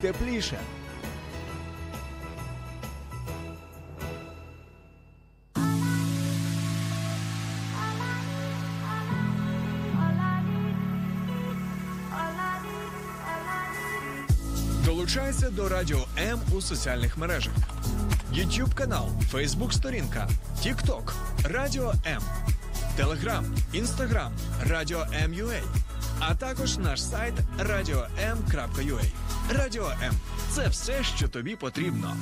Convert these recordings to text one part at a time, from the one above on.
тепліше. Долучайся до Радіо М у соціальних мережах. YouTube канал, Facebook сторінка, TikTok, Радіо М, Telegram, Instagram, Радіо М.Ua, а також наш сайт radio.m.ua. Радіо М це все, що тобі потрібно.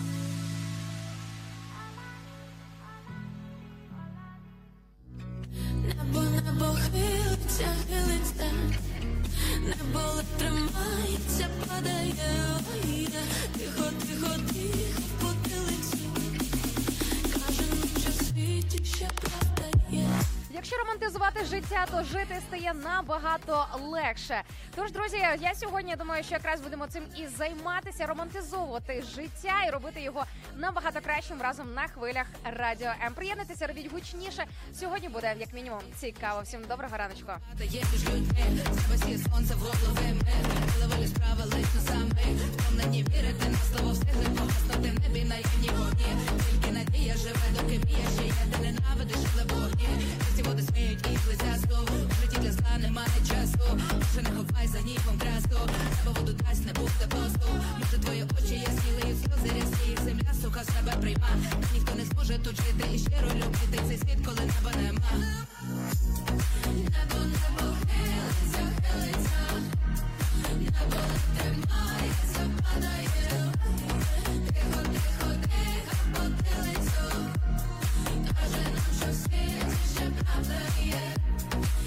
Стає набагато легше. Тож, друзі, я сьогодні думаю, що якраз будемо цим і займатися, романтизовувати життя і робити його набагато кращим разом на хвилях радіо М. Приєднуйтеся, робіть гучніше. Сьогодні буде як мінімум цікаво. Всім доброго сіє сонце в голови ми саме Втомлені вірити на слово встигли погаснути в небі наївні вогні Тільки надія живе, доки б'є ще є Ти ненавидиш, але Всі води сміють і плиця знову житті для зла немає часу. Вже не ховай за ніком красу. Небо воду дасть, не буде посту. Може твої очі ясні, лиють сльози рясні. І земля суха себе прийма. Ніхто не зможе тут жити і щиро любити Цей світ, коли неба нема. Небо, небо хилиться, хилиться, небо є. Небо тримається, падає, тихо, тихо, тихо, потилицю, каже нам, що в світі ще правда є.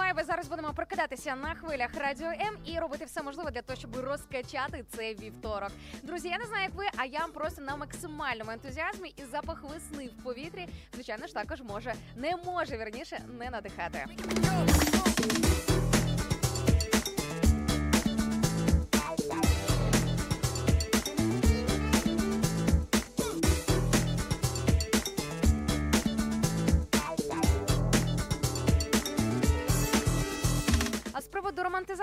Під зараз будемо прокидатися на хвилях радіо М і робити все можливе для того, щоб розкачати цей вівторок. Друзі, я не знаю, як ви, а я просто на максимальному ентузіазмі і запах весни в повітрі, звичайно ж, також може не може вірніше не надихати.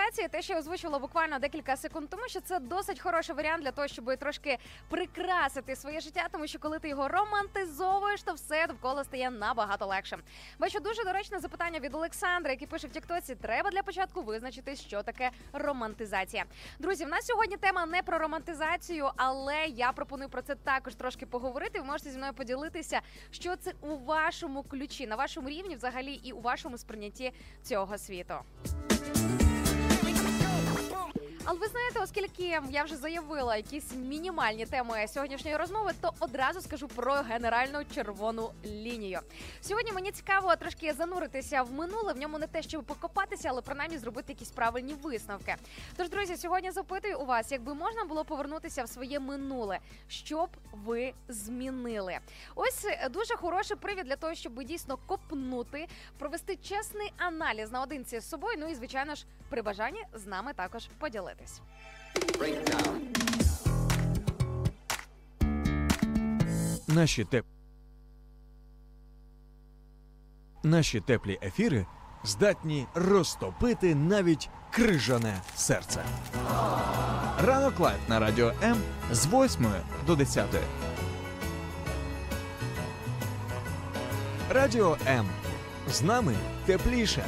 Романтизації, те, що я озвучила буквально декілька секунд тому, що це досить хороший варіант для того, щоб трошки прикрасити своє життя, тому що коли ти його романтизовуєш, то все довкола стає набагато легше. Бачу дуже доречне запитання від Олександра, який пише в Тіктоці: треба для початку визначити, що таке романтизація. Друзі, в нас сьогодні тема не про романтизацію, але я пропоную про це також трошки поговорити. Ви можете зі мною поділитися, що це у вашому ключі, на вашому рівні, взагалі, і у вашому сприйнятті цього світу. Але ви знаєте, оскільки я вже заявила якісь мінімальні теми сьогоднішньої розмови, то одразу скажу про генеральну червону лінію. Сьогодні мені цікаво трошки зануритися в минуле, в ньому не те, щоб покопатися, але принаймні зробити якісь правильні висновки. Тож, друзі, сьогодні запитую у вас, якби можна було повернутися в своє минуле, що б ви змінили? Ось е, дуже хороший привід для того, щоб дійсно копнути, провести чесний аналіз наодинці з собою. Ну і звичайно ж, при бажанні з нами також поділитись. Наші теп... Наші теплі ефіри здатні розтопити навіть крижане серце. Ранок Live на радіо М з 8 до 10. Радіо М. З нами тепліше.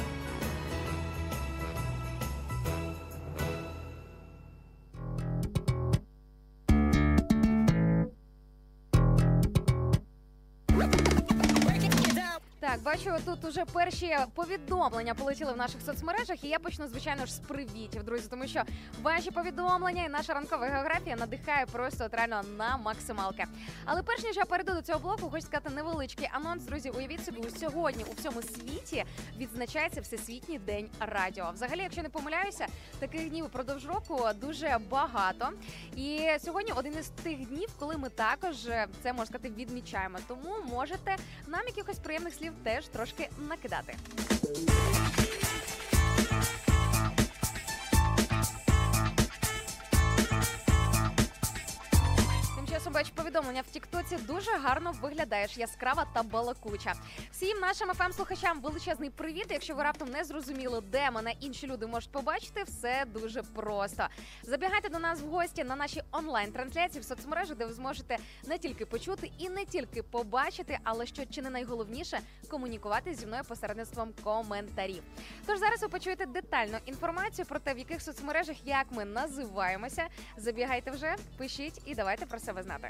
Бачу, тут уже перші повідомлення полетіли в наших соцмережах, і я почну, звичайно ж, з привітів, друзі, тому що ваші повідомлення і наша ранкова географія надихає просто от реально на максималки. Але перш ніж я перейду до цього блоку, хочу сказати невеличкий анонс. Друзі, уявіть собі, сьогодні у всьому світі відзначається Всесвітній день радіо. Взагалі, якщо не помиляюся, таких днів упродовж року дуже багато. І сьогодні один із тих днів, коли ми також е, це можна сказати відмічаємо. Тому можете нам якихось приємних слів теж трошки накидати. Бачу повідомлення в Тіктоці дуже гарно виглядаєш, яскрава та балакуча. Всім нашим fm слухачам величезний привіт. Якщо ви раптом не зрозуміли, де мене інші люди можуть побачити, все дуже просто. Забігайте до нас в гості на наші онлайн-трансляції в соцмережах, де ви зможете не тільки почути і не тільки побачити, але що чи не найголовніше комунікувати зі мною посередництвом коментарів. Тож зараз ви почуєте детальну інформацію про те, в яких соцмережах як ми називаємося. Забігайте вже, пишіть і давайте про себе знати.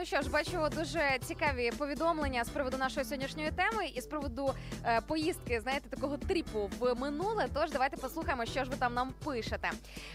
Ну що ж, бачу дуже цікаві повідомлення з приводу нашої сьогоднішньої теми і з приводу е, поїздки, знаєте, такого тріпу в минуле. Тож давайте послухаємо, що ж ви там нам пишете.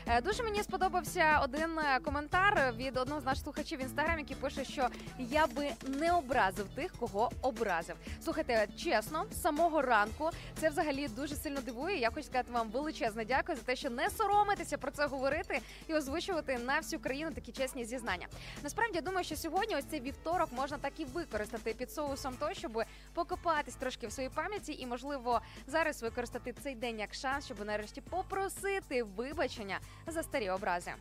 Е, дуже мені сподобався один е, коментар від одного з наших слухачів в інстаграм, який пише, що я би не образив тих, кого образив. Слухайте, чесно, з самого ранку це взагалі дуже сильно дивує. Я хочу сказати вам величезне дякую за те, що не соромитеся про це говорити і озвучувати на всю країну такі чесні зізнання. Насправді я думаю, що сьогодні ось цей вівторок можна так і використати під соусом того, щоб покопатись трошки в своїй пам'яті, і можливо зараз використати цей день як шанс, щоб нарешті попросити вибачення за старі образи.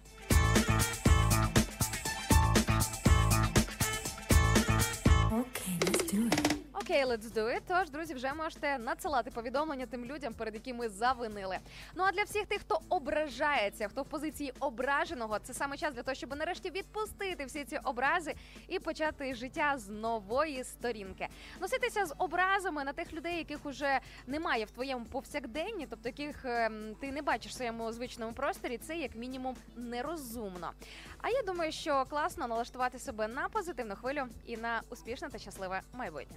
Окей, let's do it. Тож, друзі, вже можете надсилати повідомлення тим людям, перед якими завинили. Ну а для всіх тих, хто ображається, хто в позиції ображеного, це саме час для того, щоб нарешті відпустити всі ці образи і почати життя з нової сторінки. Носитися з образами на тих людей, яких уже немає в твоєму повсякденні, тобто яких ем, ти не бачиш в своєму звичному просторі, це як мінімум нерозумно. А я думаю, що класно налаштувати себе на позитивну хвилю і на успішне та щасливе майбутнє.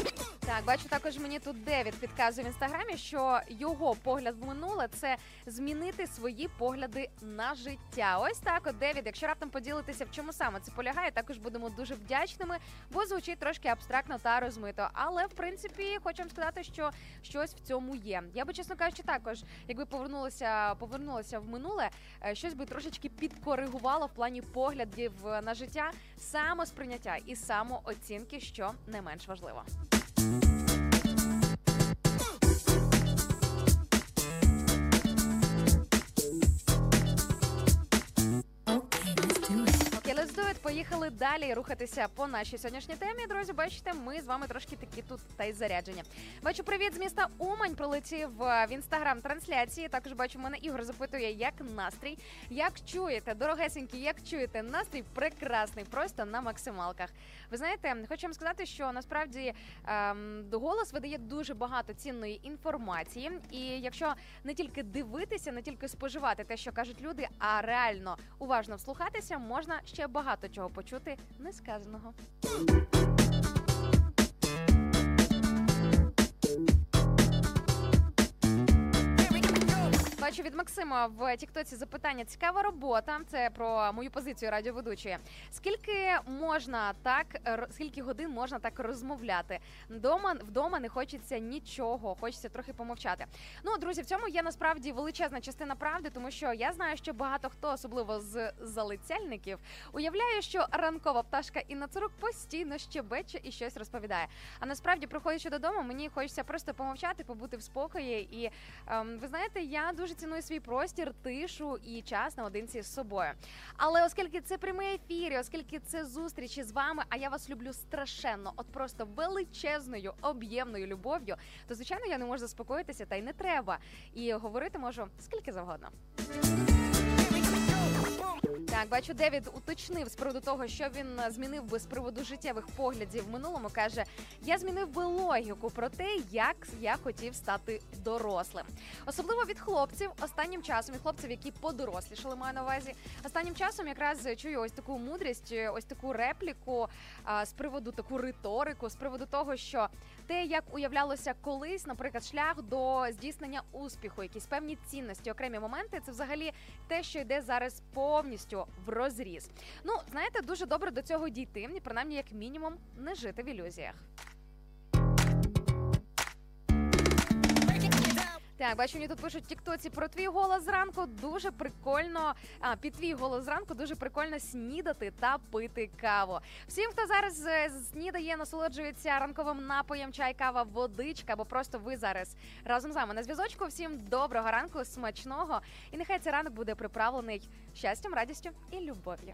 Так, бачу також мені тут Девід підказує в інстаграмі, що його погляд в минуле це змінити свої погляди на життя. Ось так, от Девід, якщо раптом поділитися, в чому саме це полягає, також будемо дуже вдячними, бо звучить трошки абстрактно та розмито. Але в принципі хочу вам сказати, що щось в цьому є. Я би чесно кажучи, також якби повернулася, повернулася в минуле, е, щось би трошечки підкоригувало в плані поглядів е, на життя, самосприйняття і самооцінки, що не менш важливо. Música let's. Поїхали далі рухатися по нашій сьогоднішній темі. Друзі, бачите, ми з вами трошки такі тут та й заряджені. Бачу, привіт з міста Умань. Прилетів е, в інстаграм трансляції. Також бачу, мене Ігор запитує, як настрій. Як чуєте, дорогесенькі, як чуєте, настрій прекрасний, просто на максималках. Ви знаєте, хочу вам сказати, що насправді ем, голос видає дуже багато цінної інформації. І якщо не тільки дивитися, не тільки споживати те, що кажуть люди, а реально уважно вслухатися, можна ще багато чого почути несказаного. Бачу від Максима в Тіктоці запитання. Цікава робота. Це про мою позицію радіоведучої. Скільки можна так, скільки годин можна так розмовляти? Вдома вдома не хочеться нічого, хочеться трохи помовчати. Ну, друзі, в цьому є насправді величезна частина правди, тому що я знаю, що багато хто, особливо з залицяльників, уявляє, що ранкова пташка Інна Цурук постійно щебече і щось розповідає. А насправді, приходячи додому, мені хочеться просто помовчати, побути в спокої. І ем, ви знаєте, я дуже ціную свій простір, тишу і час наодинці з собою. Але оскільки це прямий ефір, оскільки це зустрічі з вами, а я вас люблю страшенно, от просто величезною об'ємною любов'ю, то звичайно я не можу заспокоїтися, та й не треба. І говорити можу скільки завгодно. Так, бачу, Девід уточнив з приводу того, що він е, змінив би з приводу життєвих поглядів в минулому. каже: я змінив би логіку про те, як я хотів стати дорослим. Особливо від хлопців останнім часом, від хлопців, які подорослішали, маю на увазі. Останнім часом якраз чую ось таку мудрість, е, ось таку репліку а, з приводу таку риторику, з приводу того, що те, як уявлялося колись, наприклад, шлях до здійснення успіху, якісь певні цінності, окремі моменти, це взагалі те, що йде зараз повністю в розріз. Ну, знаєте, дуже добре до цього дійти, принаймні, як мінімум, не жити в ілюзіях. Так, бачу, мені тут пишуть в тіктоці про твій голос зранку. Дуже прикольно. А під твій голос зранку дуже прикольно снідати та пити каву. Всім, хто зараз е, снідає, насолоджується ранковим напоєм, чай, кава, водичка, або просто ви зараз разом з нами на зв'язочку. Всім доброго ранку, смачного, і нехай цей ранок буде приправлений щастям, радістю і любов'ю.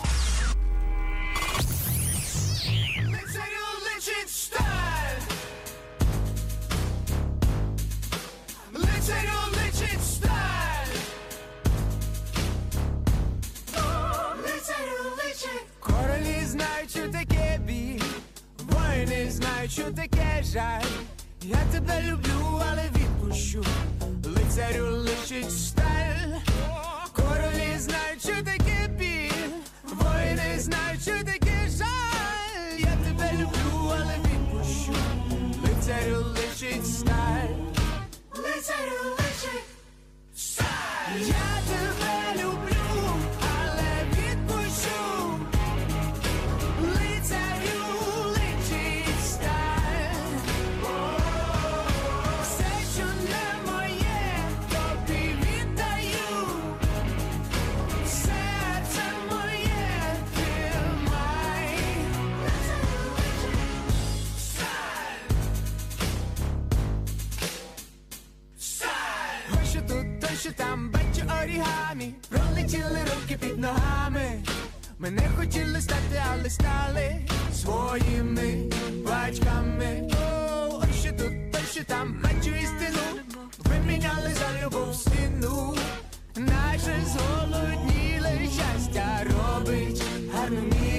знають, що таке жаль. Я тебе люблю, але відпущу. Лицарю личить сталь. Королі знають, що таке біль, воїни знають, що таке жаль. Я тебе люблю, але відпущу. Лицарю личить сталь. Лицарю личить сталь. Я тебе люблю, Ми не хотіли стати, але стали своїми батьками. О, ось що тут, перші там, хочу істину. Виміняли за любов стіну. Наше зголодніле щастя робить гарну міну.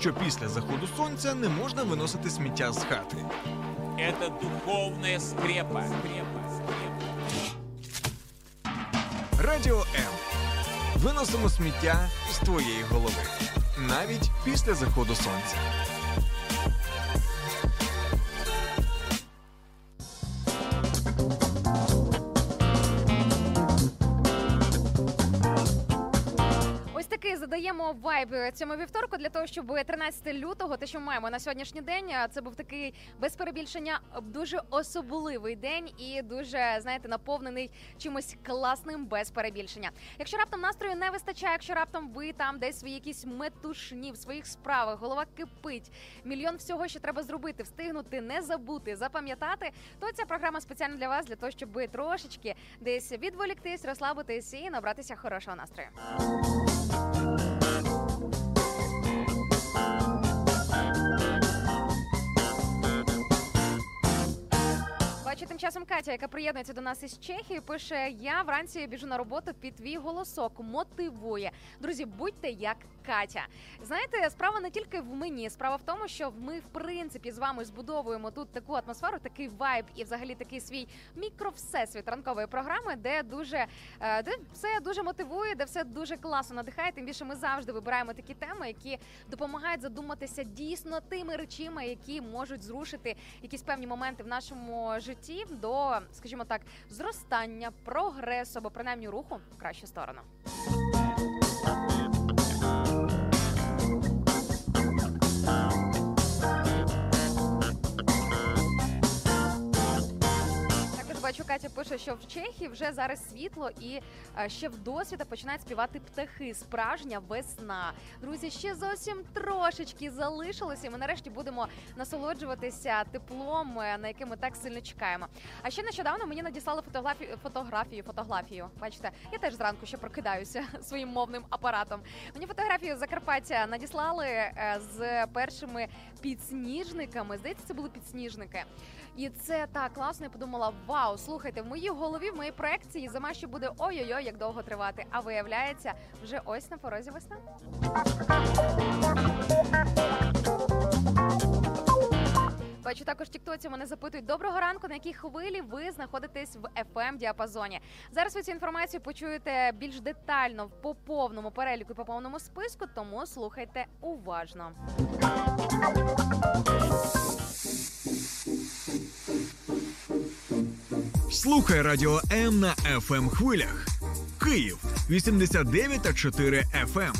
Що після заходу сонця не можна виносити сміття з хати. Скрепа. скрепа, скрепа. Радіо М. Виносимо сміття з твоєї голови. Навіть після заходу сонця. Ось такий задаємо вайб цьому вівторку для того, щоб 13 лютого, те, що маємо на сьогоднішній день, це був такий без перебільшення дуже особливий день і дуже знаєте наповнений чимось класним без перебільшення. Якщо раптом настрою не вистачає, якщо раптом ви там десь свої якісь метушні в своїх справах, голова кипить, мільйон всього, що треба зробити, встигнути, не забути, запам'ятати, то ця програма спеціально для вас, для того, щоб трошечки десь відволіктись, розслабитись і набратися хорошого настрою. Бачу тим часом Катя, яка приєднується до нас із Чехії, пише: Я вранці біжу на роботу під твій голосок. Мотивує. Друзі, будьте як Катя. Знаєте, справа не тільки в мені, справа в тому, що ми в принципі з вами збудовуємо тут таку атмосферу, такий вайб і взагалі такий свій мікровсесвіт ранкової програми, де дуже е, де все дуже мотивує, де все дуже класно надихає. Тим більше ми завжди вибираємо такі теми, які допомагають задуматися дійсно тими речами, які можуть зрушити якісь певні моменти в нашому житті до, скажімо так, зростання, прогресу або принаймні руху в кращу сторону. Бачу, Катя пише, що в Чехії вже зараз світло і е, ще в досвіта починають співати птахи. Справжня весна. Друзі, ще зовсім трошечки залишилося. і Ми нарешті будемо насолоджуватися теплом, е, на яке ми так сильно чекаємо. А ще нещодавно мені надіслали фотографію, фотографію, фотографію. Бачите, я теж зранку ще прокидаюся своїм мовним апаратом. Мені фотографію Закарпаття надіслали е, з першими підсніжниками. Здається, це були підсніжники. І це так класно. Я подумала: вау, слухайте, в моїй голові, в моїй проекції зима ще буде ой-ой-ой, як довго тривати. А виявляється, вже ось на порозі весна. Бачу, також тіктоці мене запитують доброго ранку, на якій хвилі ви знаходитесь в fm діапазоні. Зараз ви цю інформацію почуєте більш детально по повному переліку по повному списку, тому слухайте уважно. Слухай радіо М на fm хвилях. Київ 89 та 4 FM.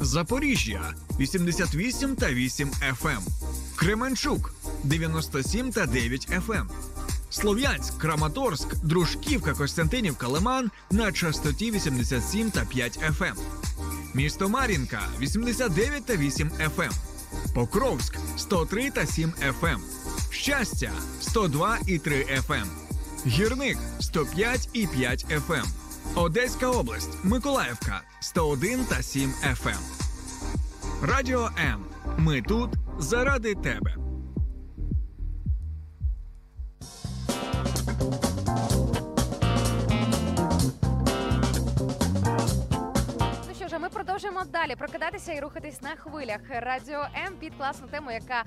Запоріжжя 88 та 8 FM. Кременчук 97 та 9 FM. Слов'янськ, Краматорськ, Дружківка, Костянтинівка, Лиман на частоті 87 та 5 FM. Місто Мар'їнка 89 та 8 FM. Покровськ 103 та 7 FM. Щастя 102 і 3 FM. Гірник 105 і 5 FM. Одеська область, Миколаївка 101 та 7 FM. Радіо М. Ми тут заради тебе. Продовжуємо далі прокидатися і рухатись на хвилях. Радіо М під класну тему, яка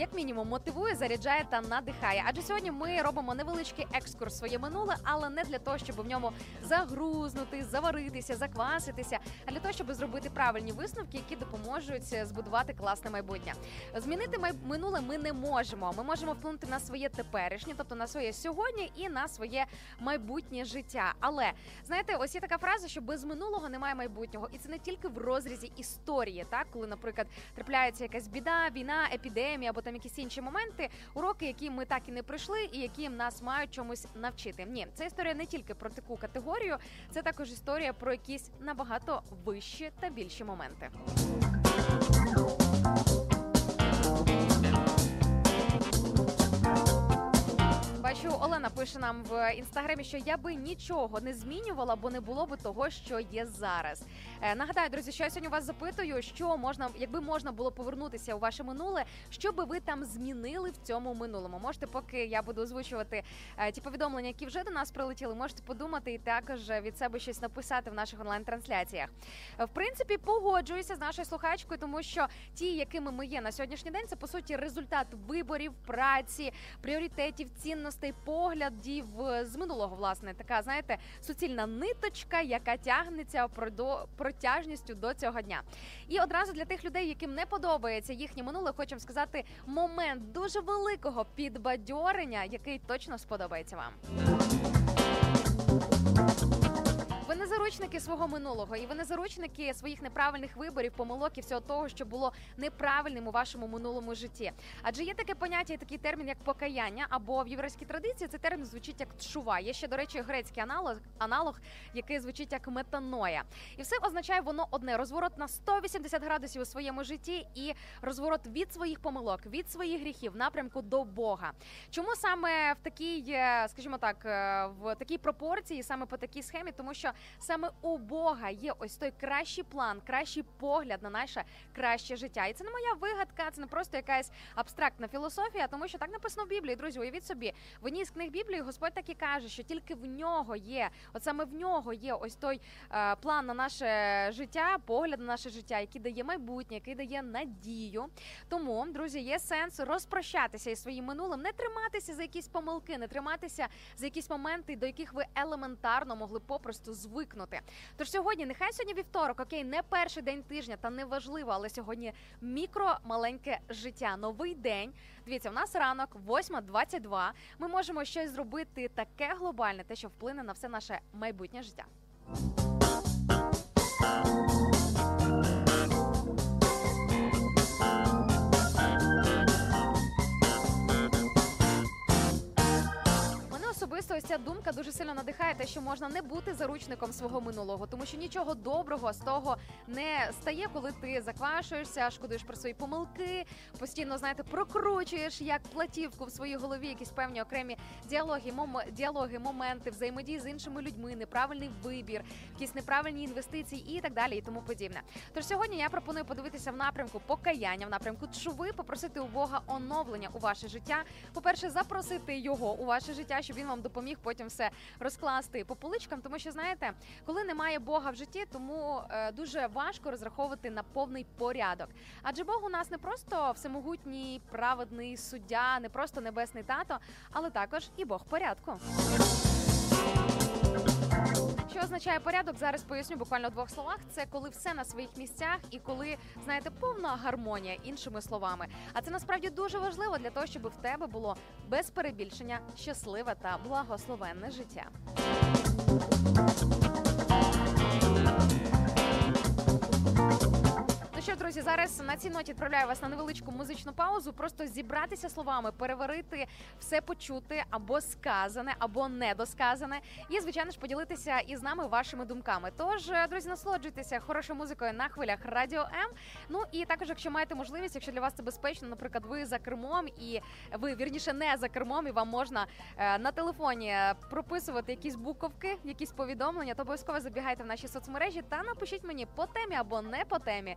як мінімум мотивує, заряджає та надихає. Адже сьогодні ми робимо невеличкий екскурс своє минуле, але не для того, щоб в ньому загрузнути, заваритися, закваситися, а для того, щоб зробити правильні висновки, які допоможуть збудувати класне майбутнє. Змінити май... минуле ми не можемо. Ми можемо вплинути на своє теперішнє, тобто на своє сьогодні і на своє майбутнє життя. Але знаєте, ось є така фраза, що без минулого немає майбутнього, і це не тільки в розрізі історії, так коли, наприклад, трапляється якась біда, війна, епідемія або там якісь інші моменти, уроки, які ми так і не пройшли, і які нас мають чомусь навчити. Ні, це історія не тільки про таку категорію, це також історія про якісь набагато вищі та більші моменти. Бачу, Олена пише нам в інстаграмі, що я би нічого не змінювала, бо не було би того, що є зараз. Е, Нагадаю, друзі, що я сьогодні вас запитую, що можна, якби можна було повернутися у ваше минуле, що би ви там змінили в цьому минулому. Можете, поки я буду озвучувати е, ті повідомлення, які вже до нас прилетіли, можете подумати і також від себе щось написати в наших онлайн-трансляціях. В принципі, погоджуюся з нашою слухачкою, тому що ті, якими ми є на сьогоднішній день, це по суті результат виборів, праці, пріоритетів, цінностей, поглядів е, з минулого. Власне, така знаєте, суцільна ниточка, яка тягнеться протяжністю до цього дня. І одразу для тих людей, яким не подобається їхнє минуле, хочемо сказати момент дуже великого підбадьорення, який точно сподобається вам. Не заручники свого минулого, і ви не заручники своїх неправильних виборів, помилок і всього того, що було неправильним у вашому минулому житті. Адже є таке поняття, і такий термін, як покаяння, або в єврейській традиції цей термін звучить як тшува. Є ще, до речі, грецький аналог, аналог, який звучить як метаноя. І все означає воно одне: розворот на 180 градусів у своєму житті і розворот від своїх помилок, від своїх гріхів напрямку до Бога. Чому саме в такій, е, скажімо так, е, в такій пропорції, саме по такій схемі, тому що саме у Бога є ось той кращий план, кращий погляд на наше краще життя. І це не моя вигадка, це не просто якась абстрактна філософія, тому що так написано в Біблії. Друзі, уявіть собі, в одній з книг Біблії Господь так і каже, що тільки в нього є, от саме в нього є ось той е, план на наше життя, погляд на наше життя, який дає майбутнє, який дає надію. Тому, друзі, є сенс розпрощатися із своїм минулим, не триматися за якісь помилки, не триматися за якісь моменти, до яких ви елементарно могли попросту звикнути. Тож сьогодні, нехай сьогодні вівторок, окей, не перший день тижня, та не важливо, але сьогодні мікро маленьке життя, новий день. Дивіться, у нас ранок, 8.22. Ми можемо щось зробити таке глобальне, те, що вплине на все наше майбутнє життя. Особисто ось ця думка дуже сильно надихає те, що можна не бути заручником свого минулого, тому що нічого доброго з того не стає, коли ти заквашуєшся, шкодуєш про свої помилки, постійно знаєте, прокручуєш як платівку в своїй голові, якісь певні окремі діалоги, мом... діалоги, моменти, взаємодії з іншими людьми, неправильний вибір, якісь неправильні інвестиції і так далі, і тому подібне. Тож сьогодні я пропоную подивитися в напрямку покаяння, в напрямку чуви, попросити у Бога оновлення у ваше життя. По-перше, запросити його у ваше життя, щоб він вам допоміг потім все розкласти по поличкам. Тому що знаєте, коли немає Бога в житті, тому е, дуже важко розраховувати на повний порядок. Адже Бог у нас не просто всемогутній праведний суддя, не просто небесний тато, але також і Бог порядку. Що означає порядок? Зараз поясню буквально в двох словах. Це коли все на своїх місцях і коли знаєте повна гармонія, іншими словами. А це насправді дуже важливо для того, щоб в тебе було без перебільшення щасливе та благословенне життя. Що, друзі, зараз на цій ноті відправляю вас на невеличку музичну паузу. Просто зібратися словами, переварити все почути або сказане, або недосказане, і звичайно ж поділитися із нами вашими думками. Тож, е, друзі, насолоджуйтеся хорошою музикою на хвилях Радіо М. Ну і також, якщо маєте можливість, якщо для вас це безпечно, наприклад, ви за кермом і ви вірніше не за кермом, і вам можна е, на телефоні е, прописувати якісь буковки, якісь повідомлення, то обов'язково забігайте в наші соцмережі та напишіть мені по темі або не по темі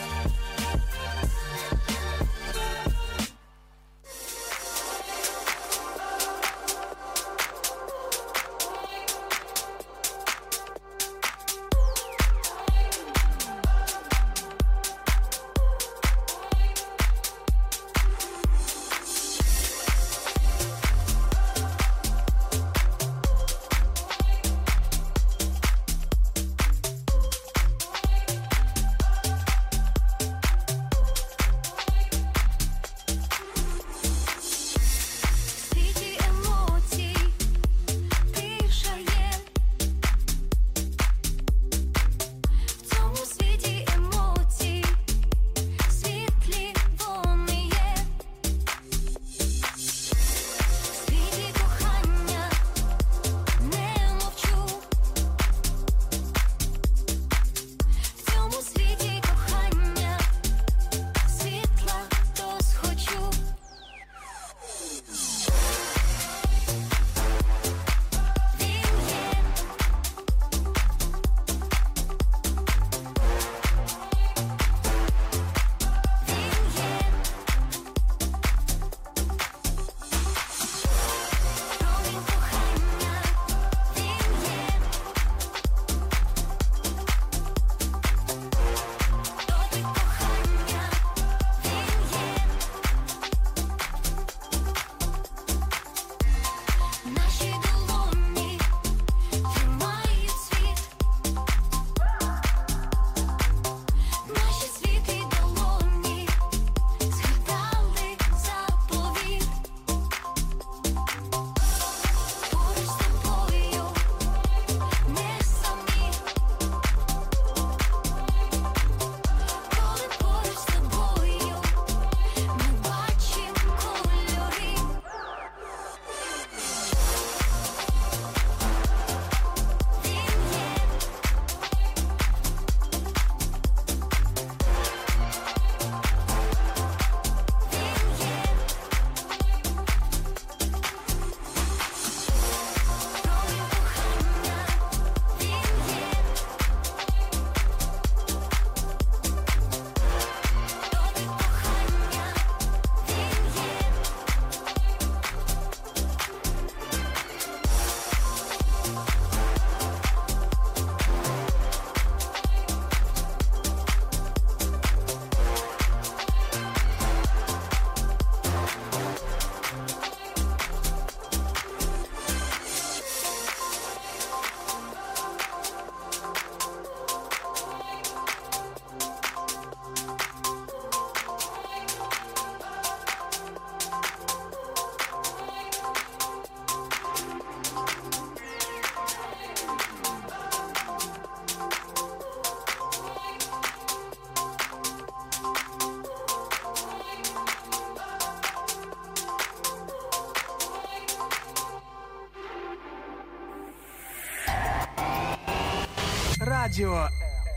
Радіо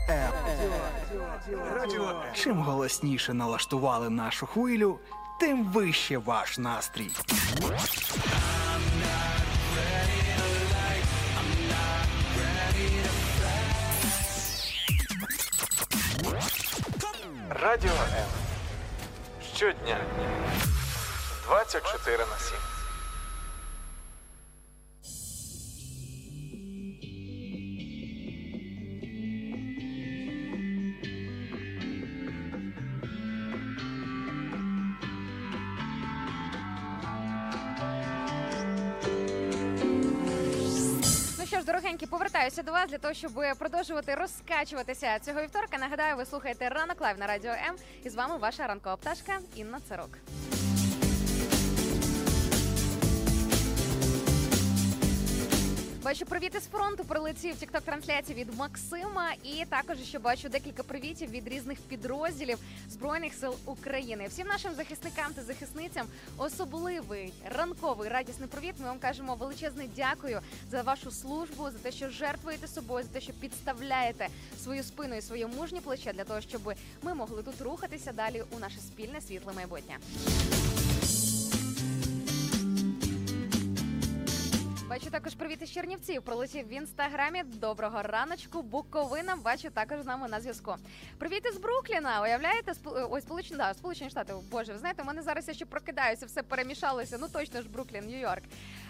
М. Чим голосніше налаштували нашу хвилю, тим вище ваш настрій. Ж, дорогенькі, повертаюся до вас для того, щоб продовжувати розкачуватися цього вівторка. Нагадаю, ви слухаєте ранок Live на радіо М. І з вами ваша ранкова пташка Інна Царок. Бачу привіт із фронту. Прилетів TikTok трансляції від Максима. І також ще бачу декілька привітів від різних підрозділів збройних сил України. Всім нашим захисникам та захисницям особливий ранковий радісний привіт. Ми вам кажемо величезне дякую за вашу службу, за те, що жертвуєте собою, за те, що підставляєте свою спину і своє мужнє плече для того, щоб ми могли тут рухатися далі у наше спільне світле майбутнє. Бачу також привіт із Чернівців. Пролетів в інстаграмі. Доброго раночку. Буковина. Бачу також з нами на зв'язку. Привіт із Брукліна. Уявляєте, Сп- ой, сполучені да, сполучені штати. Боже, ви знаєте, у мене зараз я ще прокидаюся, все перемішалося. Ну точно ж Бруклін, Нью-Йорк.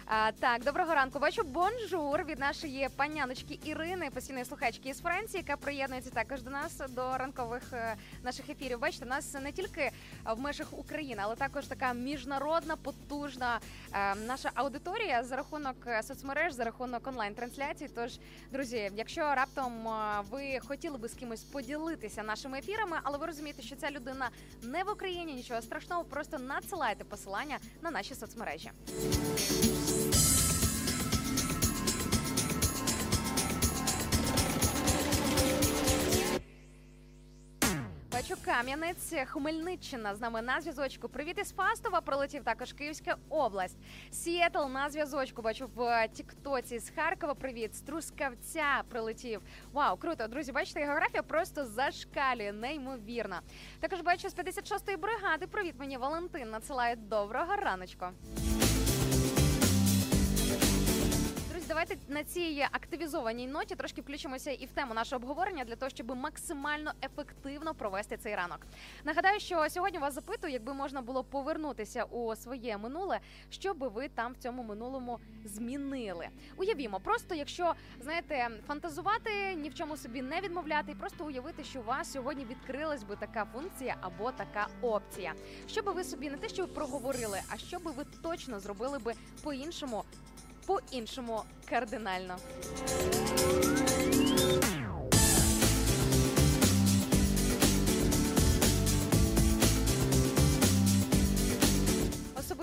А, так, доброго ранку. Бачу бонжур від нашої паняночки Ірини, постійної слухачки із Франції, яка приєднується також до нас до ранкових е, наших ефірів. Бачите, нас не тільки в межах України, але також така міжнародна потужна е, наша аудиторія за рахунок е, соцмереж, за рахунок онлайн-трансляцій. Тож, друзі, якщо раптом е, ви хотіли би з кимось поділитися нашими ефірами, але ви розумієте, що ця людина не в Україні, нічого страшного, просто надсилайте посилання на наші соцмережі. Бачу Кам'янець, Хмельниччина з нами на зв'язочку. Привіт із Фастова. Пролетів також Київська область. Сіетл на зв'язочку. Бачу в Тіктоці з Харкова. Привіт з Трускавця прилетів. Вау, круто, друзі. Бачите, географія просто зашкалює, неймовірно. Також бачу з 56-ї бригади. Привіт мені Валентин. Надсилає доброго раночку. Друзі, давайте на цій активізованій ноті трошки включимося і в тему нашого обговорення для того, щоб максимально ефективно провести цей ранок. Нагадаю, що сьогодні вас запитую, якби можна було повернутися у своє минуле, що би ви там в цьому минулому змінили. Уявімо, просто якщо знаєте, фантазувати, ні в чому собі не відмовляти, і просто уявити, що у вас сьогодні відкрилась би така функція або така опція. Що би ви собі не те, що проговорили, а що би ви точно зробили би по-іншому по-іншому кардинально.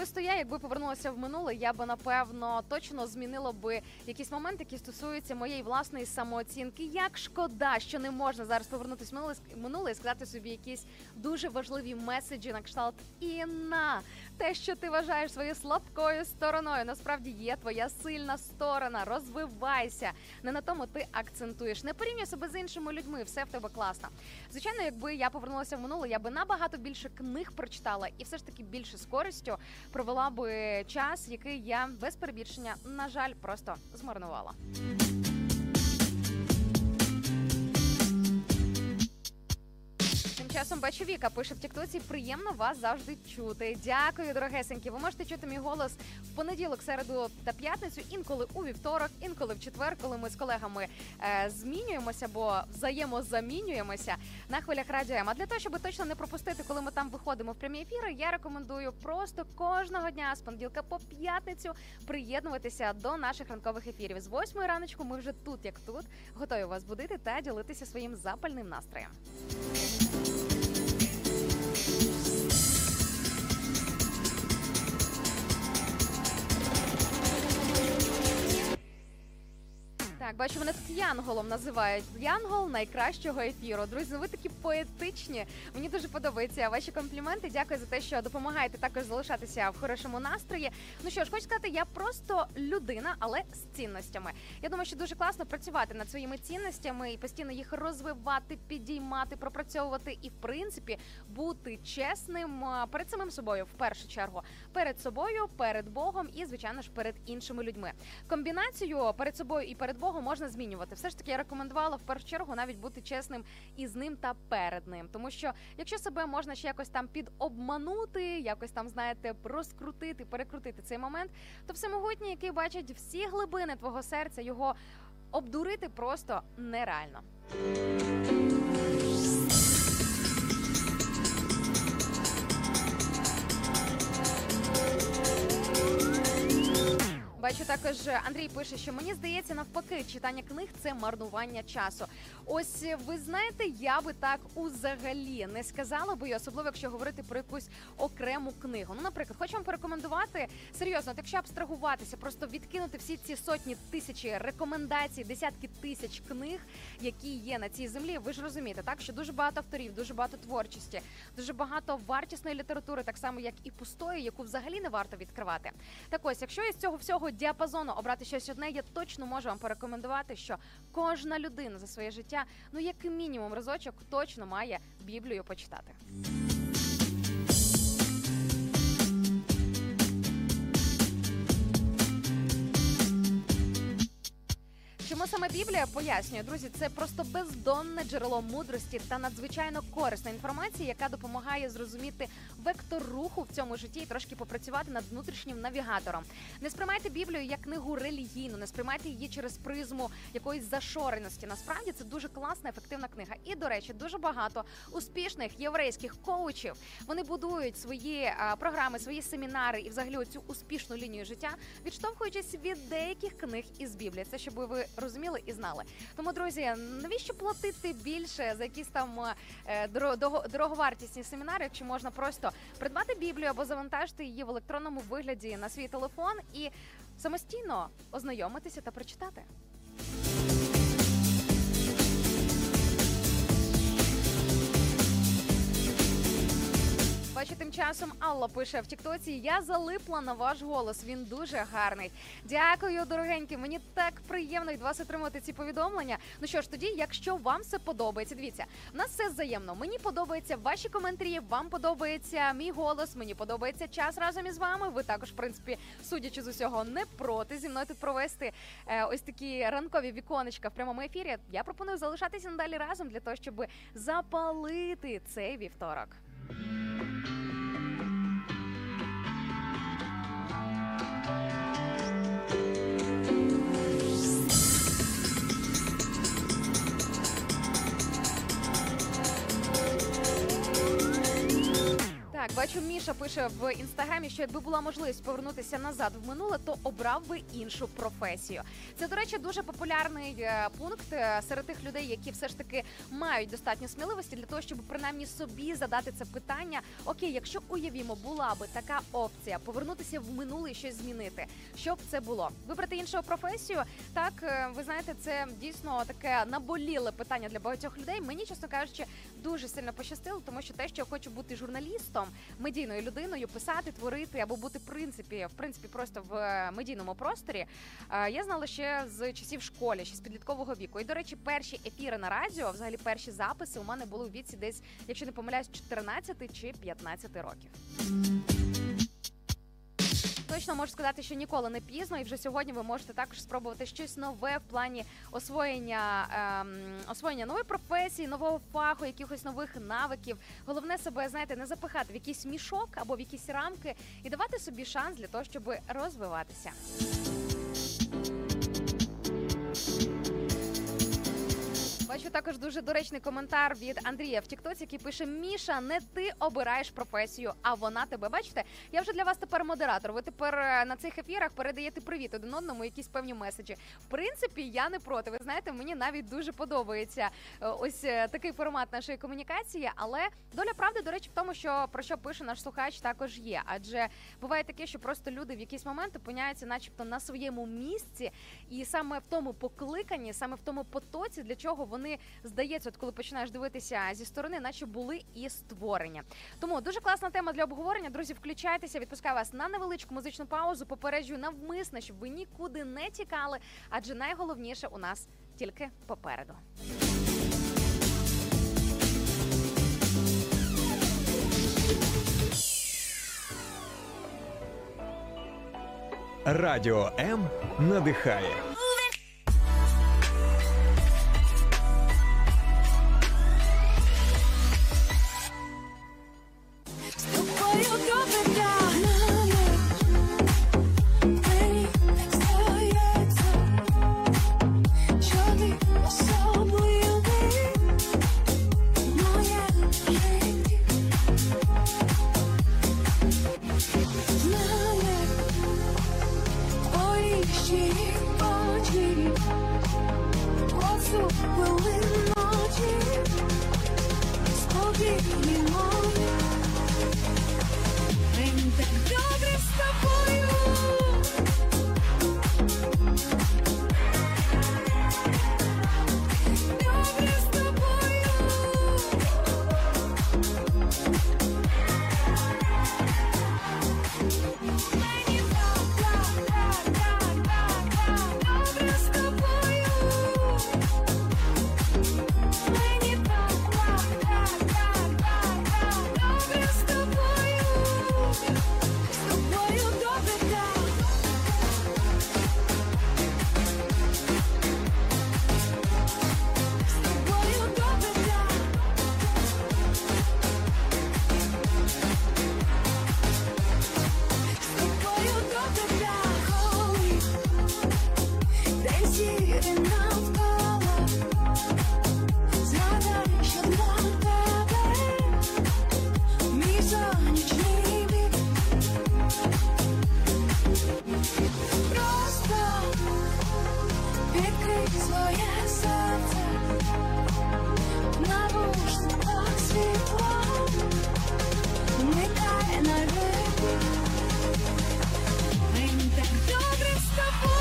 Особисто я, якби повернулася в минуле, я би напевно точно змінила би якісь моменти, які стосуються моєї власної самооцінки. Як шкода, що не можна зараз повернутися в минуле, минуле і сказати собі якісь дуже важливі меседжі на кшталт Інна, те, що ти вважаєш своєю слабкою стороною, насправді є твоя сильна сторона. Розвивайся. Не на тому ти акцентуєш. Не порівнюй себе з іншими людьми. Все в тебе класно. Звичайно, якби я повернулася в минуле, я би набагато більше книг прочитала і все ж таки більше з користю провела би час, який я без перебільшення, на жаль, просто змарнувала. Часом бачу Віка пише в Тіктоці. Приємно вас завжди чути. Дякую, дорогесенькі. Ви можете чути мій голос в понеділок, середу та п'ятницю, інколи у вівторок, інколи в четвер, коли ми з колегами е, змінюємося, бо взаємозамінюємося на хвилях радіо. А для того, щоб точно не пропустити, коли ми там виходимо в прямі ефіри, я рекомендую просто кожного дня з понеділка по п'ятницю приєднуватися до наших ранкових ефірів. З восьмої раночку ми вже тут, як тут, готові вас будити та ділитися своїм запальним настроєм. Так, Thank you. Так, бачу, мене тут Янголом називають. Янгол найкращого ефіру. Друзі, ви такі поетичні. Мені дуже подобаються ваші компліменти. Дякую за те, що допомагаєте також залишатися в хорошому настрої. Ну що ж, хочу сказати, я просто людина, але з цінностями. Я думаю, що дуже класно працювати над своїми цінностями і постійно їх розвивати, підіймати, пропрацьовувати і, в принципі, бути чесним перед самим собою в першу чергу, перед собою, перед Богом і, звичайно ж, перед іншими людьми. Комбінацію перед собою і перед Богом можна змінювати. Все ж таки я рекомендувала в першу чергу навіть бути чесним і з ним та перед ним. Тому що якщо себе можна ще якось там підобманути, якось там знаєте, розкрутити, перекрутити цей момент, то всемогутній, який бачить всі глибини твого серця, його обдурити просто нереально. Бачу також Андрій пише, що мені здається, навпаки, читання книг це марнування часу. Ось ви знаєте, я би так узагалі не сказала би, особливо якщо говорити про якусь окрему книгу. Ну, наприклад, хочу вам порекомендувати серйозно, от якщо абстрагуватися, просто відкинути всі ці сотні тисячі рекомендацій, десятки тисяч книг, які є на цій землі. Ви ж розумієте, так що дуже багато авторів, дуже багато творчості, дуже багато вартісної літератури, так само як і пустої, яку взагалі не варто відкривати. Так ось, якщо із цього всього діапазону обрати щось одне, я точно можу вам порекомендувати, що кожна людина за своє життя, ну як мінімум разочок, точно має Біблію почитати. Чому саме Біблія пояснює, друзі, це просто бездонне джерело мудрості та надзвичайно корисна інформація, яка допомагає зрозуміти вектор руху в цьому житті і трошки попрацювати над внутрішнім навігатором. Не сприймайте Біблію як книгу релігійну, не сприймайте її через призму якоїсь зашореності. Насправді це дуже класна, ефективна книга. І до речі, дуже багато успішних єврейських коучів вони будують свої а, програми, свої семінари і взагалі цю успішну лінію життя, відштовхуючись від деяких книг із Біблії. Це щоб ви розуміли і знали. Тому, друзі, навіщо платити більше за якісь там е, дороговартісні семінари, Чи можна просто придбати Біблію або завантажити її в електронному вигляді на свій телефон і самостійно ознайомитися та прочитати. Бачу, тим часом Алла пише в Тіктоці: Я залипла на ваш голос. Він дуже гарний. Дякую, дорогенькі. Мені так приємно від вас отримати ці повідомлення. Ну що ж, тоді, якщо вам все подобається, дивіться, в нас все взаємно. Мені подобаються ваші коментарі. Вам подобається мій голос. Мені подобається час разом із вами. Ви також, в принципі, судячи з усього, не проти зі мною тут провести е, ось такі ранкові віконечка в прямому ефірі. Я пропоную залишатися надалі разом для того, щоб запалити цей вівторок. Música Так, бачу, Міша пише в інстаграмі, що якби була можливість повернутися назад в минуле, то обрав би іншу професію. Це, до речі, дуже популярний е, пункт е, серед тих людей, які все ж таки мають достатньо сміливості для того, щоб принаймні собі задати це питання. Окей, якщо уявімо, була би така опція повернутися в минуле і щось змінити, що б це було? Вибрати іншу професію? Так, е, ви знаєте, це дійсно таке наболіле питання для багатьох людей. Мені, чесно кажучи, дуже сильно пощастило, тому що те, що я хочу бути журналістом, медійною людиною, писати, творити або бути в принципі, в принципі, просто в е, медійному просторі. е, Я знала ще з часів школи, ще з підліткового віку. І до речі, перші ефіри на радіо, взагалі перші записи у мене були у віці десь, якщо не помиляюсь, 14 чи 15 років. Точно можу сказати, що ніколи не пізно, і вже сьогодні ви можете також спробувати щось нове в плані освоєння ем, освоєння нової професії, нового фаху, якихось нових навиків. Головне себе знаєте, не запихати в якийсь мішок або в якісь рамки і давати собі шанс для того, щоб розвиватися. Бачу також дуже доречний коментар від Андрія в Тіктоці, який пише: Міша, не ти обираєш професію, а вона тебе. Бачите, я вже для вас тепер модератор. Ви тепер е, на цих ефірах передаєте привіт один одному, якісь певні меседжі. В принципі, я не проти. Ви знаєте, мені навіть дуже подобається е, ось е, такий формат нашої комунікації. Але доля правди, до речі, в тому, що про що пише наш слухач, також є. Адже буває таке, що просто люди в якийсь момент опиняються, начебто, на своєму місці, і саме в тому покликанні, саме в тому потоці, для чого вони здається, от коли починаєш дивитися зі сторони, наче були і створені. Тому дуже класна тема для обговорення. Друзі, включайтеся, відпускаю вас на невеличку музичну паузу. Попереджую навмисне, щоб ви нікуди не тікали, адже найголовніше у нас тільки попереду. Радіо М надихає. We'll imagine, smoking you. відкрий своє серце, навушниках світло, вмикай на ритм. Мені так добре з тобою.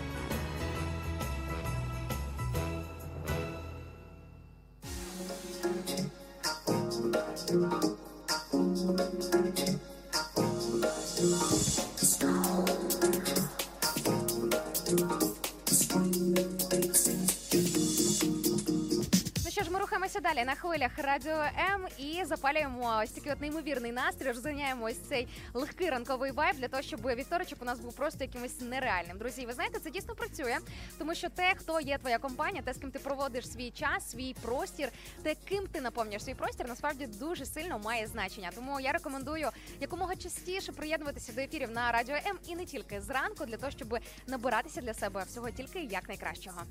Радіо М і запалюємо ось такий от неймовірний настрій. Розганяємо ось цей легкий ранковий вайб для того, щоб вівторочок у нас був просто якимось нереальним. Друзі, ви знаєте, це дійсно працює, тому що те, хто є твоя компанія, те, з ким ти проводиш свій час, свій простір, те, ким ти наповнюєш свій простір, насправді дуже сильно має значення. Тому я рекомендую якомога частіше приєднуватися до ефірів на радіо М і не тільки зранку, для того, щоб набиратися для себе всього тільки як найкращого.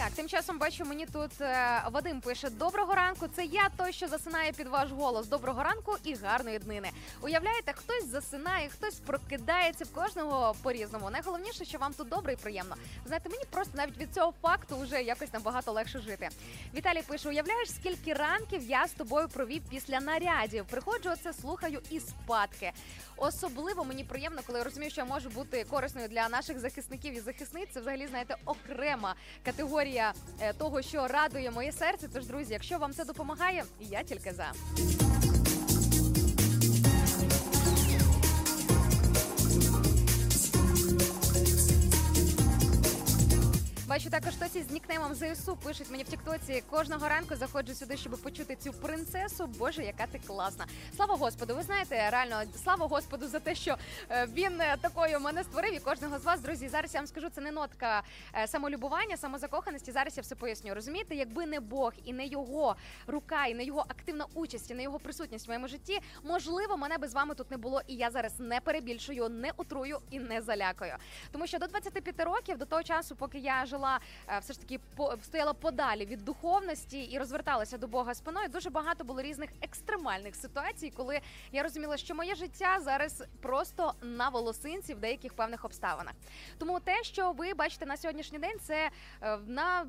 Так, тим часом бачу, мені тут е, Вадим пише: Доброго ранку, це я той, що засинає під ваш голос. Доброго ранку і гарної днини. Уявляєте, хтось засинає, хтось прокидається в кожного по-різному. Найголовніше, що вам тут добре і приємно. Знаєте, мені просто навіть від цього факту вже якось набагато легше жити. Віталій пише: уявляєш, скільки ранків я з тобою провів після нарядів. Приходжу оце, слухаю і спадки. Особливо мені приємно, коли я розумію, що я можу бути корисною для наших захисників і захисниць. Це взагалі знаєте окрема категорія е, того, що радує моє серце. Тож, друзі, якщо вам це допомагає, я тільки за. Бачу також хтось із нікнеймом ЗСУ пишуть мені в Тіктоці. Кожного ранку заходжу сюди, щоб почути цю принцесу. Боже, яка ти класна! Слава Господу! Ви знаєте, реально слава Господу за те, що е, він е, такою мене створив і кожного з вас, друзі. Зараз я вам скажу, це не нотка е, самолюбування, самозакоханості. Зараз я все поясню. Розумієте, якби не Бог і не його рука, і не його активна участь, і не його присутність в моєму житті, можливо, мене би з вами тут не було, і я зараз не перебільшую, не утрую і не залякаю. Тому що до 25 років, до того часу, поки я жила е, все ж таки стояла подалі від духовності і розверталася до Бога спиною. Дуже багато було різних екстремальних ситуацій, коли я розуміла, що моє життя зараз просто на волосинці в деяких певних обставинах. Тому те, що ви бачите на сьогоднішній день, це е, на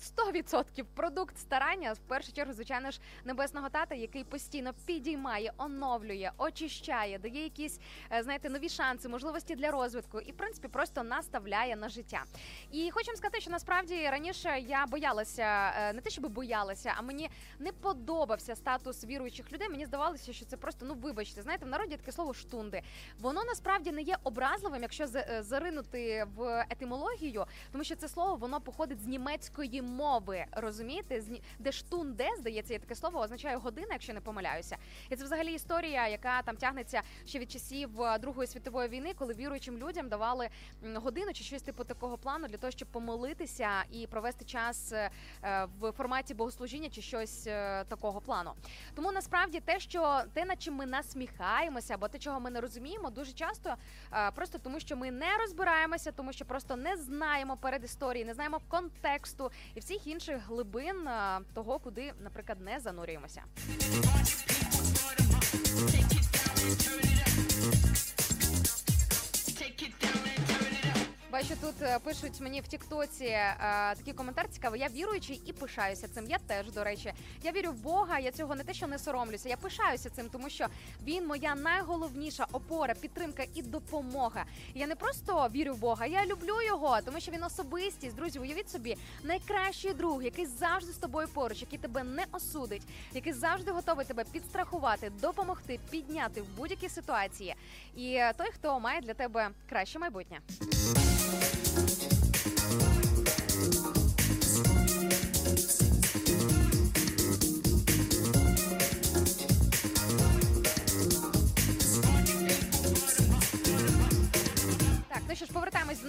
100% продукт старання в першу чергу, звичайно ж, небесного тата, який постійно підіймає, оновлює, очищає, дає якісь е, знаєте нові шанси, можливості для розвитку і в принципі просто наставляє на життя. І хочу сказати, що насправді раніше я боялася е, не те, щоб боялася, а мені не подобався статус віруючих людей. Мені здавалося, що це просто ну вибачте, знаєте, в народі таке слово штунди. Воно насправді не є образливим, якщо е, заринути в етимологію, тому що це слово воно походить з німецької мови. Розумієте, з ні- де здається, є таке слово, означає година, якщо не помиляюся. І це взагалі історія, яка там тягнеться ще від часів е, Другої світової війни, коли віруючим людям давали годину чи щось типу такого плану для того, щоб помолитися і провести час е, е, в форматі богослужіння чи щось такого плану. Тому насправді те, що те, над чим ми насміхаємося, або те, чого ми не розуміємо, дуже часто просто тому, що ми не розбираємося, тому що просто не знаємо перед історії, не знаємо контексту і всіх інших глибин е, того, куди, наприклад, не занурюємося. Бачу, тут е, пишуть мені в Тіктоці е, такий коментар цікавий. Я віруючий і пишаюся цим. Я теж, до речі. Я вірю в Бога. Я цього не те, що не соромлюся. Я пишаюся цим, тому що він моя найголовніша опора, підтримка і допомога. Я не просто вірю в Бога, я люблю його, тому що він особистість. Друзі, уявіть собі, найкращий друг, який завжди з тобою поруч, який тебе не осудить, який завжди готовий тебе підстрахувати, допомогти, підняти в будь-якій ситуації. І той, хто має для тебе краще майбутнє. Thank you.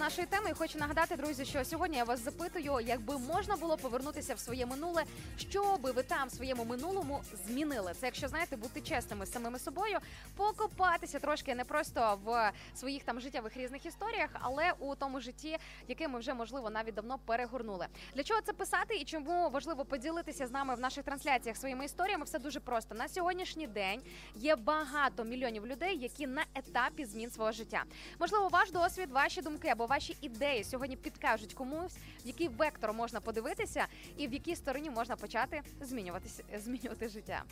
Нашої теми. І хочу нагадати, друзі, що сьогодні я вас запитую, якби можна було повернутися в своє минуле, що би ви там в своєму минулому змінили. Це якщо знаєте, бути чесними з самими собою, покопатися трошки не просто в своїх там життєвих різних історіях, але у тому житті, яке ми вже можливо навіть давно перегорнули. Для чого це писати і чому важливо поділитися з нами в наших трансляціях своїми історіями? Все дуже просто на сьогоднішній день є багато мільйонів людей, які на етапі змін свого життя. Можливо, ваш досвід, ваші думки або ваші ідеї сьогодні підкажуть комусь, в який вектор можна подивитися, і в якій стороні можна почати змінюватися, змінювати життя.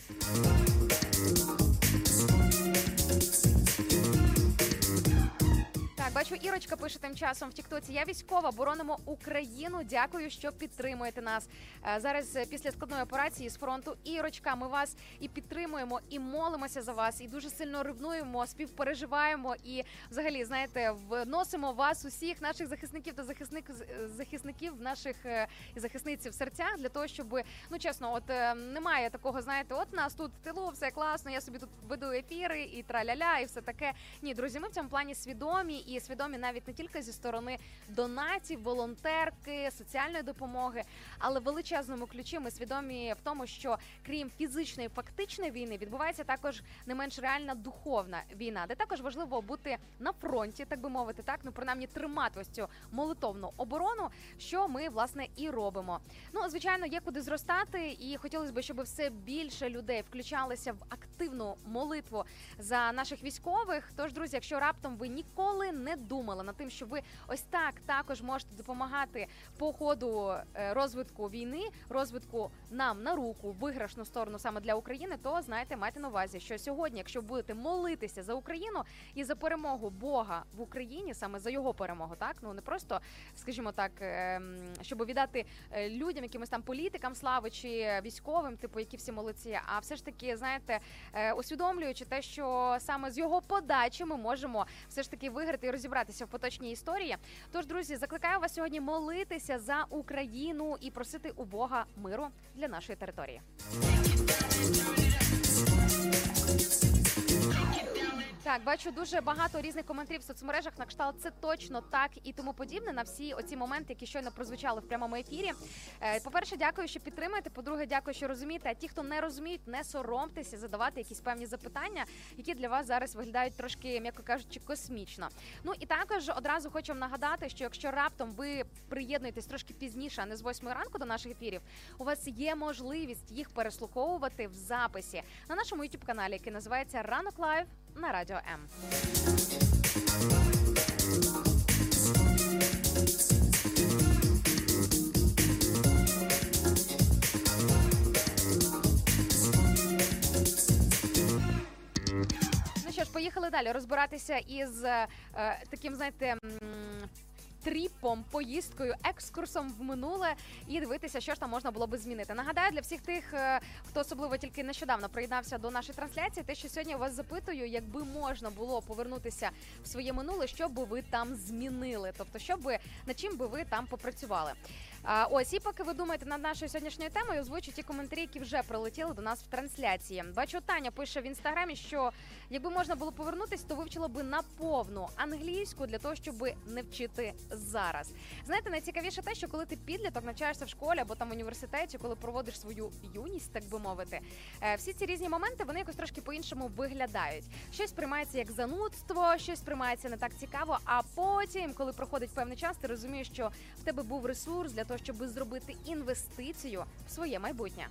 Так, бачу, Ірочка пише тим часом в Тіктоці. Я військова, боронимо Україну. Дякую, що підтримуєте нас. Е, Зараз е, після складної операції з фронту. Ірочка, ми вас і підтримуємо, і молимося за вас, і дуже сильно ревнуємо, співпереживаємо і взагалі, знаєте, вносимо вас, усіх наших захисників та захисник захисників, наших е, і захисниць в серцях для того, щоб ну чесно, от е, немає такого, знаєте, от нас тут в тилу, все класно. Я собі тут веду ефіри і траля-ля, і все таке. Ні, друзі, ми в цьому плані свідомі і свідомі навіть не тільки зі сторони донатів, волонтерки, соціальної допомоги, але в величезному ключі ми свідомі в тому, що крім фізичної фактичної війни, відбувається також не менш реальна духовна війна, де також важливо бути на фронті, так би мовити, так ну принаймні тримати ось цю молитовну оборону, що ми власне і робимо. Ну звичайно, є куди зростати, і хотілося б, щоб все більше людей включалися в активну молитву за наших військових. Тож, друзі, якщо раптом ви ніколи не думали над тим, що ви ось так також можете допомагати по ходу е, розвитку війни, розвитку нам на руку, виграшну сторону саме для України, то знаєте, майте на увазі, що сьогодні, якщо будете молитися за Україну і за перемогу Бога в Україні, саме за його перемогу, так? Ну не просто, скажімо так, ем, щоб віддати е, людям, якимось там політикам слави чи військовим, типу, які всі молодці, а все ж таки, знаєте, е, усвідомлюючи те, що саме з його подачі ми можемо все ж таки виграти розібратися в поточній історії. Тож, друзі, закликаю вас сьогодні молитися за Україну і просити у Бога миру для нашої території. Так, бачу дуже багато різних коментарів в соцмережах на кшталт це точно так і тому подібне на всі оці моменти, які щойно прозвучали в прямому ефірі. Е, По-перше, дякую, що підтримуєте. По-друге, дякую, що розумієте. А ті, хто не розуміють, не соромтеся задавати якісь певні запитання, які для вас зараз виглядають трошки, м'яко кажучи, космічно. Ну і також одразу хочу вам нагадати, що якщо раптом ви приєднуєтесь трошки пізніше, а не з 8 ранку до наших ефірів, у вас є можливість їх переслуховувати в записі на нашому YouTube каналі який називається Ранок Live на радіо М. Ну що ж, поїхали далі розбиратися із е, таким, знаєте. Тріпом, поїздкою, екскурсом в минуле і дивитися, що ж там можна було би змінити. Нагадаю для всіх тих, е, хто особливо тільки нещодавно приєднався до нашої трансляції, те, що сьогодні вас запитую, якби можна було повернутися в своє минуле, що би ви там змінили, тобто, що би над чим би ви там попрацювали. Ось і поки ви думаєте над нашою сьогоднішньою темою, озвучу ті коментарі, які вже прилетіли до нас в трансляції. Бачу, Таня пише в інстаграмі, що якби можна було повернутись, то вивчила би на повну англійську для того, щоб не вчити зараз. Знаєте, найцікавіше те, що коли ти підліток навчаєшся в школі або там в університеті, коли проводиш свою юність, так би мовити, е, всі ці різні моменти вони якось трошки по-іншому виглядають. Щось приймається як занудство, щось приймається не так цікаво. А потім, коли проходить певний час, ти розумієш, що в тебе був ресурс для того, щоб зробити інвестицію в своє майбутнє.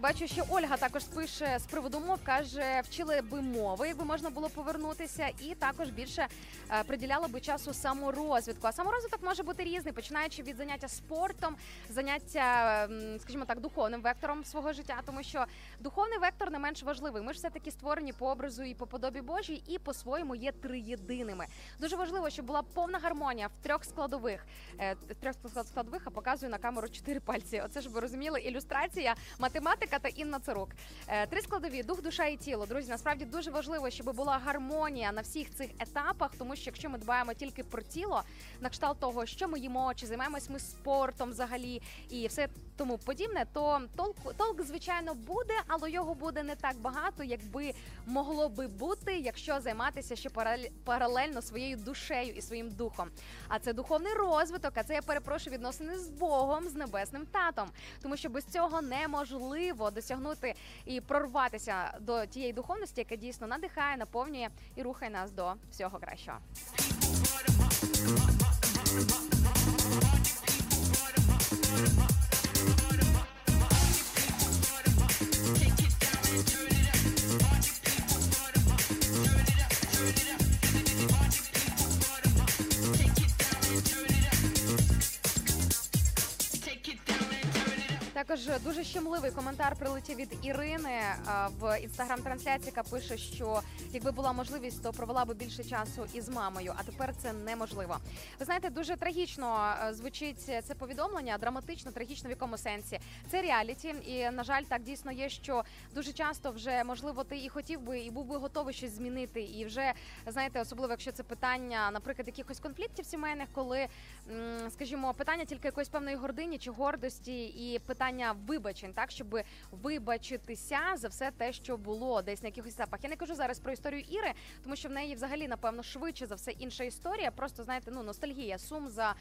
Бачу, що Ольга також пише з приводу мов, каже, вчили би мови, якби можна було повернутися, і також більше е, приділяла би часу саморозвитку. А саморозвиток може бути різний, починаючи від заняття спортом, заняття, м, скажімо так, духовним вектором свого життя, тому що духовний вектор не менш важливий. Ми ж все таки створені по образу і по подобі Божій, і по-своєму є триєдиними. Дуже важливо, щоб була повна гармонія в трьох складових. Е, трьох склад- складових, а показую на камеру чотири пальці. Оце ж ви розуміли, ілюстрація, математика та Інна Цирук. Е, Три складові дух, душа і тіло. Друзі, насправді дуже важливо, щоб була гармонія на всіх цих етапах, тому що якщо ми дбаємо тільки про тіло, на кшталт того, що ми їмо, чи займаємось ми спортом взагалі і все тому подібне, то толк, толк звичайно буде, але його буде не так багато, якби могло би бути, якщо займатися ще паралель- паралельно своєю душею і своїм духом. А це духовний розвиток, а це я перепрошую відносини з Богом, з небесним татом, тому що без цього неможливо досягнути і прорватися до тієї духовності, яка дійсно надихає, наповнює і рухає нас до всього кращого. Також дуже щемливий коментар прилетів від Ірини в інстаграм-трансляції, яка пише, що якби була можливість, то провела би більше часу із мамою, а тепер це неможливо. Ви знаєте, дуже трагічно е, звучить це повідомлення, драматично, трагічно в якому сенсі. Це реаліті, і на жаль, так дійсно є, що дуже часто вже можливо ти і хотів би, і був би готовий щось змінити. І вже знаєте, особливо якщо це питання, наприклад, якихось конфліктів сімейних, коли скажімо, питання тільки якоїсь певної гордині чи гордості, і питання вибачень, так щоб вибачитися за все те, що було десь на якихось етапах. Я не кажу зараз про історію Іри, тому що в неї взагалі напевно швидше за все інша історія. Просто знаєте, ну ностальгія, сум за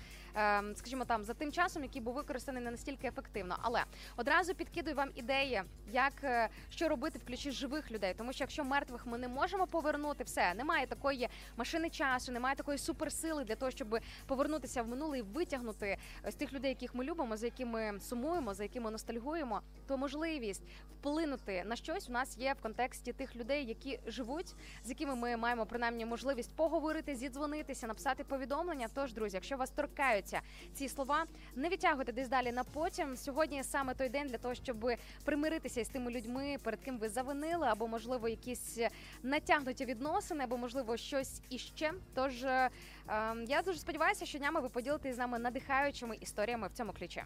скажімо там за тим часом, який був використаний не настільки ефективно. Але одразу підкидую вам ідеї, як е, що робити в ключі живих людей, тому що якщо мертвих ми не можемо повернути, все немає такої машини часу, немає такої суперсили для того, щоб повернутися в минуле і витягнути з тих людей, яких ми любимо, за якими сумуємо, за якими ностальгуємо, то можливість вплинути на щось у нас є в контексті тих людей, які живуть, з якими ми маємо принаймні можливість поговорити, зідзвонитися, написати повідомлення. Тож, друзі, якщо вас торкаються ці слова, не відтягуйте десь далі на потім. Сьогодні саме той день для того, щоб примиритися із тими людьми, перед ким ви завинили, або можливо якісь натягнуті відносини, або можливо щось іще. Тож е, е, я дуже сподіваюся, що днями ви поділитесь з нами надихаючими історіями в цьому ключі.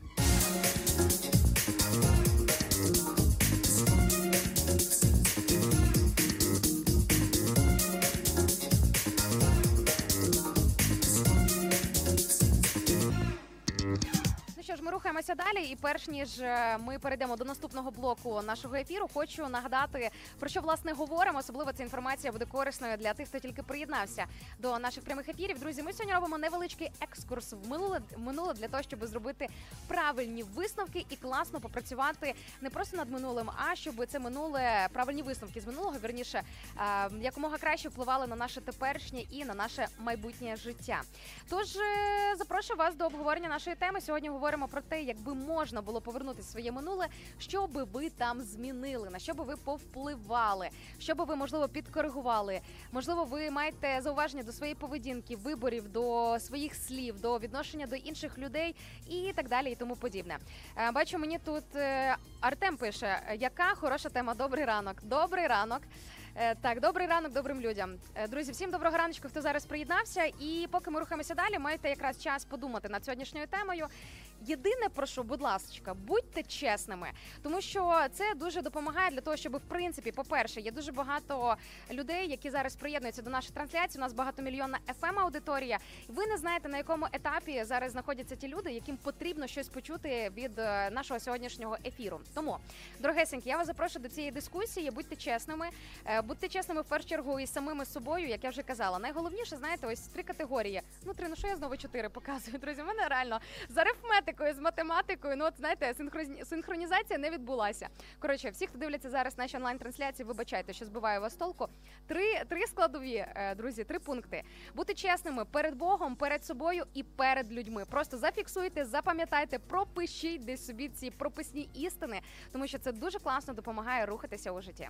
Ми рухаємося далі. І перш ніж е, ми перейдемо до наступного блоку нашого ефіру, хочу нагадати про що власне говоримо. Особливо ця інформація буде корисною для тих, хто тільки приєднався до наших прямих ефірів. Друзі, ми сьогодні робимо невеличкий екскурс в минуле минуле для того, щоб зробити правильні висновки і класно попрацювати не просто над минулим, а щоб це минуле правильні висновки з минулого вірніше е, якомога краще впливали на наше теперішнє і на наше майбутнє життя. Тож е, запрошую вас до обговорення нашої теми. Сьогодні говоримо про те, якби можна було повернути своє минуле, що би ви там змінили, на що би ви повпливали, що би ви можливо підкоригували. Можливо, ви маєте зауваження до своєї поведінки, виборів, до своїх слів, до відношення до інших людей і так далі, і тому подібне. Е, Бачу, мені тут е, Артем пише, яка хороша тема. Добрий ранок. Добрий ранок. Е, Так, добрий ранок добрим людям. Е, Друзі, всім доброго раночку, хто зараз приєднався. І поки ми рухаємося далі, маєте якраз час подумати над сьогоднішньою темою. Єдине прошу, будь ласка, будьте чесними, тому що це дуже допомагає для того, щоб в принципі, по-перше, є дуже багато людей, які зараз приєднуються до нашої трансляції. У нас багатомільйонна fm аудиторія. Ви не знаєте на якому етапі зараз знаходяться ті люди, яким потрібно щось почути від е, нашого сьогоднішнього ефіру. Тому, дорогесенькі, я вас запрошую до цієї дискусії. Будьте чесними, Будьте чесними в першу чергу із самими собою, як я вже казала. Найголовніше, знаєте, ось три категорії. Ну три, ну що я знову чотири показую, друзі. У мене реально з арифметикою, з математикою. Ну от знаєте, синхроні- синхронізація не відбулася. Коротше, всі, хто дивляться зараз наші онлайн-трансляції, вибачайте, що збиваю вас толку. Три, три складові, е, друзі, три пункти. Бути чесними перед Богом, перед собою і перед людьми. Просто зафіксуйте, запам'ятайте, пропишіть десь собі ці прописні істини, тому що це дуже класно допомагає рухатися у житті.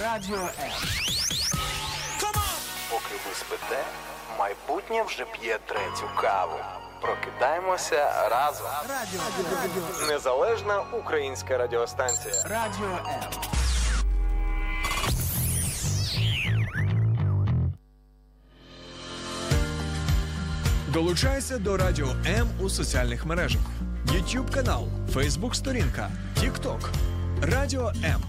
Радіо М. Поки ви спите, майбутнє вже п'є третю каву. Прокидаємося разом. Радіо. Незалежна українська радіостанція. Радіо М. Долучайся до Радіо М у соціальних мережах: YouTube канал, Facebook сторінка, TikTok, Радіо М,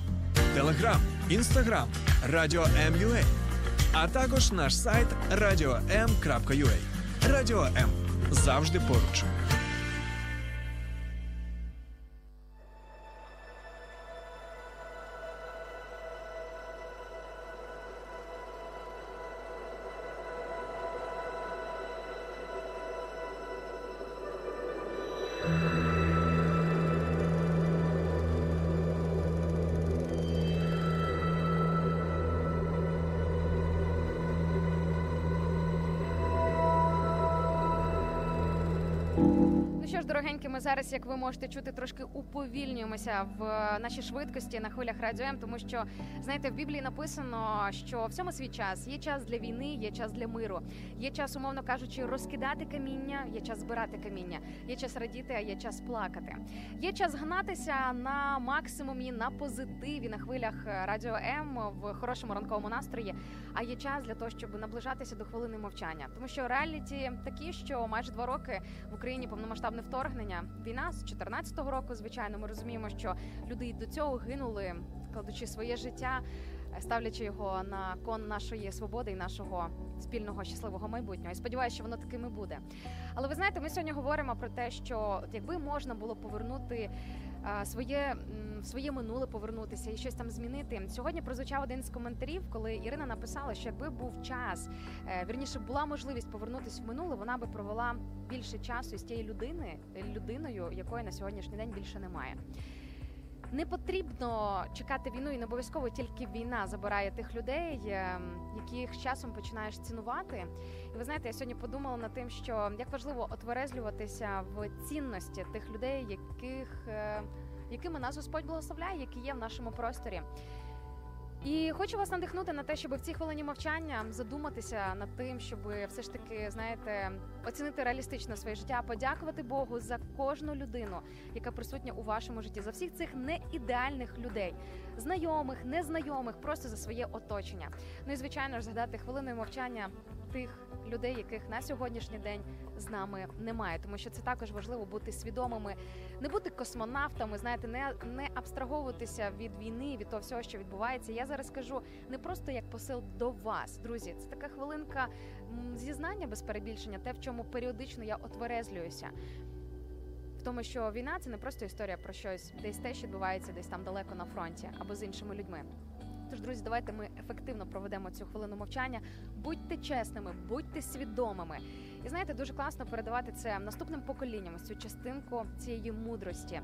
Телеграм, Інстаграм, Радіо М.Ю.А. а також наш сайт radio.m.ua. Радіо М завжди поруч. Зараз, як ви можете чути, трошки уповільнюємося в е, нашій швидкості на хвилях радіо М, тому що знаєте, в Біблії написано, що всьому свій час є час для війни, є час для миру, є час, умовно кажучи, розкидати каміння, є час збирати каміння, є час радіти, а є час плакати. Є час гнатися на максимумі, на позитиві, на хвилях е, радіо М в хорошому ранковому настрої. А є час для того, щоб наближатися до хвилини мовчання, тому що реаліті такі, що майже два роки в Україні повномасштабне вторгнення. Війна з 14-го року. Звичайно, ми розуміємо, що люди і до цього гинули, вкладучи своє життя, ставлячи його на кон нашої свободи і нашого спільного щасливого майбутнього. І сподіваюся, що воно таким і буде. Але ви знаєте, ми сьогодні говоримо про те, що якби можна було повернути. е, Своє своє минуле повернутися і щось там змінити. Сьогодні прозвучав один з коментарів, коли Ірина написала, що якби був час, е, вірніше була можливість повернутися в минуле, вона би провела більше часу з тією людини, людиною, якої на сьогоднішній день більше немає. Не потрібно чекати війну, і не обов'язково тільки війна забирає тих людей, ем, яких часом починаєш цінувати. І ви знаєте, я сьогодні подумала над тим, що як важливо отверезлюватися в цінності тих людей, яких, е, якими нас Господь благословляє, які є в нашому просторі. І хочу вас надихнути на те, щоб в цій хвилині мовчання задуматися над тим, щоб все ж таки, знаєте, оцінити реалістично своє життя, подякувати Богу за кожну людину, яка присутня у вашому житті, за всіх цих неідеальних людей, знайомих, незнайомих, просто за своє оточення. Ну і звичайно ж згадати хвилиною мовчання тих людей, яких на сьогоднішній день з нами немає, тому що це також важливо бути свідомими, не бути космонавтами, знаєте, не, не абстраговуватися від війни, від того всього, що відбувається. Я зараз кажу не просто як посил до вас, друзі. Це така хвилинка зізнання без перебільшення, те, в чому періодично я отверезлююся. В тому, що війна це не просто історія про щось, десь те, що відбувається десь там далеко на фронті або з іншими людьми. Тож, друзі, давайте ми ефективно проведемо цю хвилину мовчання. Будьте чесними, будьте свідомими. І знаєте, дуже класно передавати це наступним поколінням, цю частинку цієї мудрості.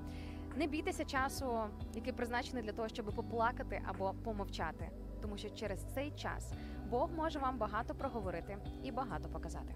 Не бійтеся часу, який призначений для того, щоб поплакати або помовчати, тому що через цей час Бог може вам багато проговорити і багато показати.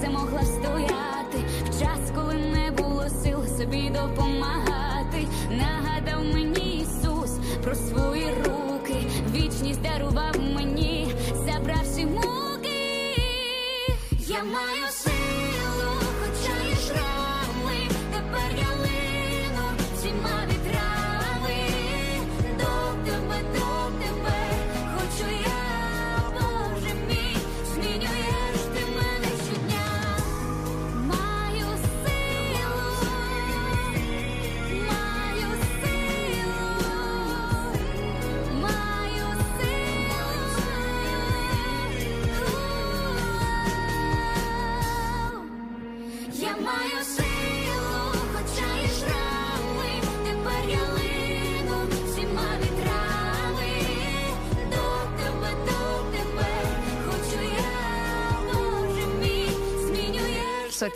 замогла стояти. В час, коли не було сил собі допомагати. Нагадав мені Ісус про свої руки. Вічність дарував мені, забравши муки. Я маю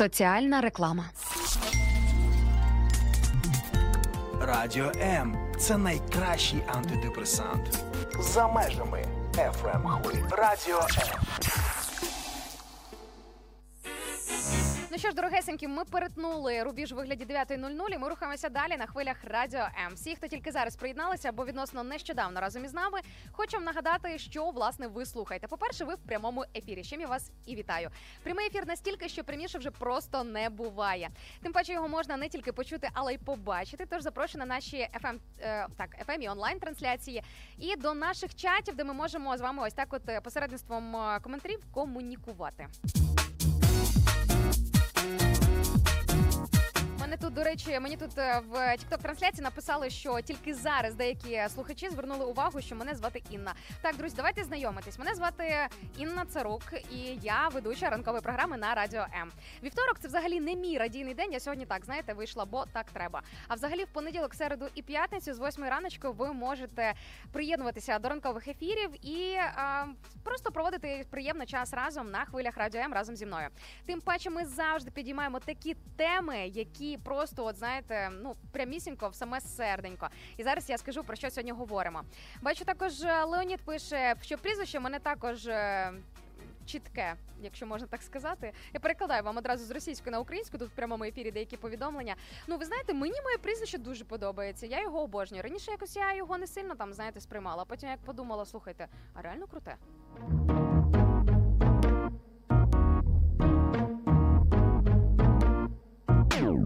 Соціальна реклама. Радіо М це найкращий антидепресант. За межами FM хвилі. Радіо М. Ну що ж, дорогесенькі, ми перетнули рубіж у вигляді 9.00 і ми рухаємося далі на хвилях Радіо М. Всі, хто тільки зараз приєдналися або відносно нещодавно разом із нами, хочу вам нагадати, що власне ви слухаєте. По-перше, ви в прямому ефірі. Чим я вас і вітаю. Прямий ефір настільки, що пряміше вже просто не буває. Тим паче його можна не тільки почути, але й побачити. Тож запрошую на наші FM, е, так, FM і онлайн трансляції і до наших чатів, де ми можемо з вами ось так, от е, посередництвом е, коментарів комунікувати. Thank you. Мене тут, до речі, мені тут е, в tiktok трансляції написали, що тільки зараз деякі слухачі звернули увагу, що мене звати Інна. Так, друзі, давайте знайомитись. Мене звати Інна Царук, і я ведуча ранкової програми на радіо М. Вівторок це взагалі не мій радійний день. Я сьогодні так знаєте вийшла, бо так треба. А взагалі, в понеділок, середу і п'ятницю з 8 раночку ви можете приєднуватися до ранкових ефірів і а, просто проводити приємний час разом на хвилях радіо М разом зі мною. Тим паче, ми завжди підіймаємо такі теми, які просто, от знаєте, ну прямісінько в саме серденько. І зараз я скажу про що сьогодні говоримо. Бачу, також е, Леонід пише, що прізвище мене також. е, Чітке, якщо можна так сказати, я перекладаю вам одразу з російської на українську. Тут в прямому ефірі деякі повідомлення. Ну, ви знаєте, мені моє прізвище дуже подобається. Я його обожнюю. Раніше якось я його не сильно там, знаєте, сприймала. Потім як подумала, слухайте, а реально круте. Thank you.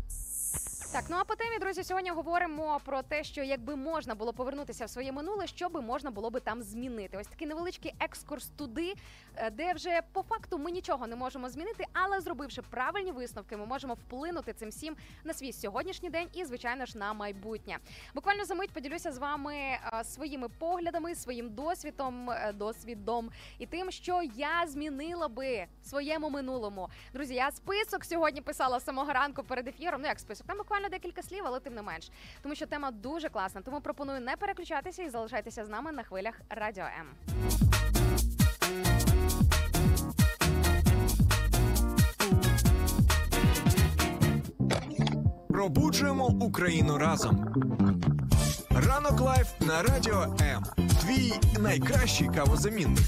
Так, ну а по темі, друзі, сьогодні говоримо про те, що якби можна було повернутися в своє минуле, що би можна було би там змінити. Ось такий невеличкий екскурс туди, е, де вже по факту ми нічого не можемо змінити, але зробивши правильні висновки, ми можемо вплинути цим всім на свій сьогоднішній день і, звичайно ж, на майбутнє. Буквально за мить поділюся з вами е, своїми поглядами, своїм досвідом, е, досвідом і тим, що я змінила би в своєму минулому. Друзі, я список сьогодні писала самого ранку перед ефіром. Ну як список, там буквально декілька слів, але тим не менш, тому що тема дуже класна. Тому пропоную не переключатися і залишайтеся з нами на хвилях Радіо М. Пробуджуємо Україну разом. Ранок Live на радіо М. Твій найкращий кавозамінник.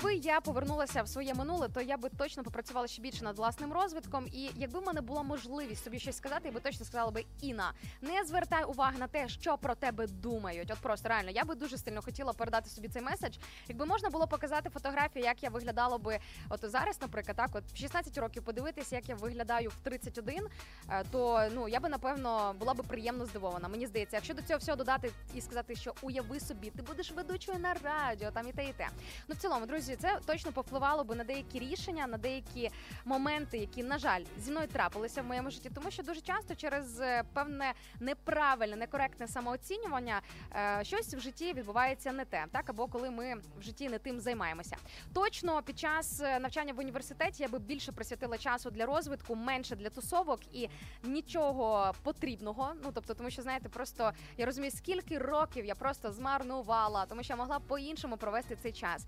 Якби я повернулася в своє минуле, то я би точно попрацювала ще більше над власним розвитком. І якби в мене була можливість собі щось сказати, я би точно сказала би Іна, не звертай уваги на те, що про тебе думають. От просто реально, я би дуже сильно хотіла передати собі цей меседж. Якби можна було показати фотографію, як я виглядала би, от зараз, наприклад, так, от в 16 років подивитися, як я виглядаю в 31, е, то ну я би напевно була би приємно здивована. Мені здається, якщо до цього всього додати і сказати, що уяви собі, ти будеш ведучою на радіо, там і те, і те. Ну в цілому, друзі, це точно повпливало би на деякі рішення, на деякі моменти, які на жаль зі мною трапилися в моєму житті, тому що дуже часто через е, певне неправильне, некоректне самооцінювання е, щось в житті відбувається не те, так або коли ми в житті не тим займаємося. Точно під час е, навчання в університеті я би більше присвятила часу для розвитку, менше для тусовок і нічого потрібного. Ну тобто, тому що знаєте, просто я розумію, скільки років я просто змарнувала, тому що я могла по-іншому провести цей час.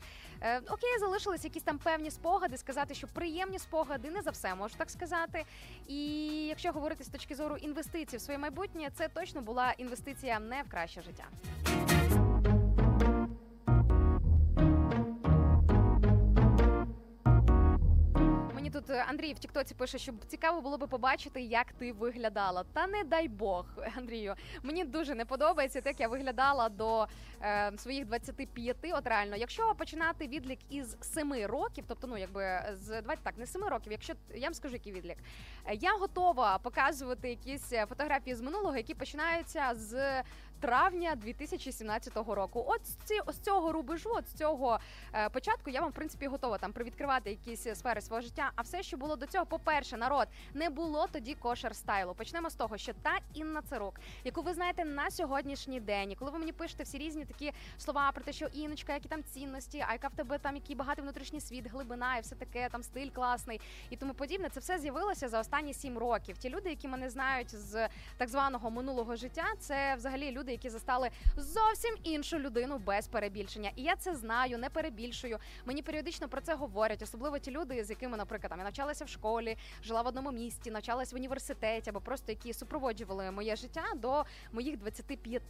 Окей, залишились якісь там певні спогади, сказати, що приємні спогади, не за все можу так сказати. І якщо говорити з точки зору інвестицій в своє майбутнє, це точно була інвестиція не в краще життя. Тут е, Андрій в Тіктоці пише, що цікаво було би побачити, як ти виглядала. Та не дай Бог, Андрію. Мені дуже не подобається, те, як я виглядала до е, своїх 25. От реально, якщо починати відлік із 7 років, тобто, ну якби з давайте так, не 7 років, якщо я вам скажу, який відлік, Е, я готова показувати якісь е, фотографії з минулого, які починаються з. Травня 2017 року. От з ці з цього рубежу, от з цього е, початку, я вам в принципі готова там привідкривати якісь сфери свого життя. А все, що було до цього, по-перше, народ не було тоді кошер стайлу. Почнемо з того, що та Інна Цирук, яку ви знаєте на сьогоднішній день, і коли ви мені пишете всі різні такі слова про те, що Іночка, які там цінності, а яка в тебе там який багатий внутрішній світ, глибина і все таке, там стиль класний і тому подібне. Це все з'явилося за останні сім років. Ті люди, які мене знають з так званого минулого життя, це взагалі люди, які застали зовсім іншу людину без перебільшення. І я це знаю, не перебільшую. Мені періодично про це говорять, особливо ті люди, з якими, наприклад, там я навчалася в школі, жила в одному місті, навчалась в університеті, або просто які супроводжували моє життя до моїх 25.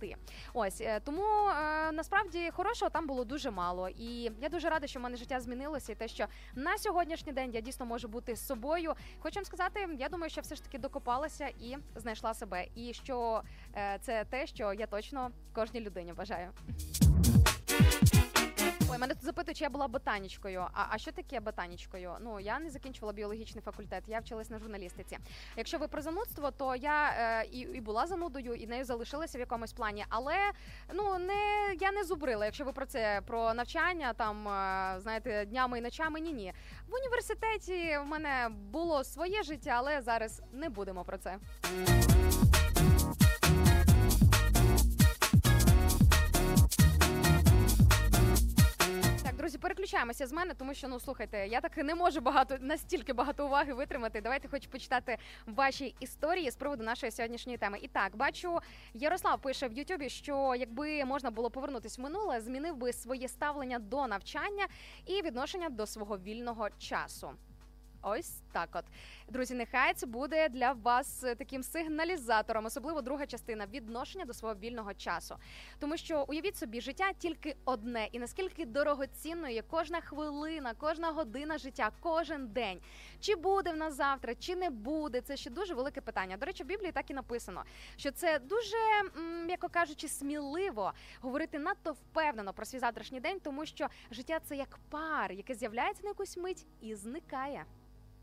Ось е, тому е, насправді хорошого там було дуже мало. І я дуже рада, що в мене життя змінилося, і те, що на сьогоднішній день я дійсно можу бути собою. Хочу вам сказати, я думаю, що все ж таки докопалася і знайшла себе. І що це те, що я точно кожній людині бажаю. Ой, мене тут запитують, чи я була ботанічкою. А, а що таке ботанічкою? Ну я не закінчувала біологічний факультет, я вчилась на журналістиці. Якщо ви про занудство, то я е, і, і була занудою, і нею залишилася в якомусь плані. Але ну не я не зубрила. Якщо ви про це про навчання, там е, знаєте, днями і ночами, ні, ні. В університеті в мене було своє життя, але зараз не будемо про це. Так, друзі, переключаємося з мене, тому що ну слухайте, я так не можу багато настільки багато уваги витримати. Давайте хоч почитати ваші історії з приводу нашої сьогоднішньої теми. І так, бачу, Ярослав пише в Ютубі, що якби можна було повернутись в минуле, змінив би своє ставлення до навчання і відношення до свого вільного часу. Ось так, от друзі, нехай це буде для вас е, таким сигналізатором, особливо друга частина відношення до свого вільного часу. Тому що уявіть собі, життя тільки одне, і наскільки дорогоцінною є кожна хвилина, кожна година життя, кожен день. Чи буде в нас завтра, чи не буде, це ще дуже велике питання. До речі, в Біблії так і написано, що це дуже, м'яко кажучи, сміливо говорити надто впевнено про свій завтрашній день, тому що життя це як пар, яке з'являється на якусь мить і зникає.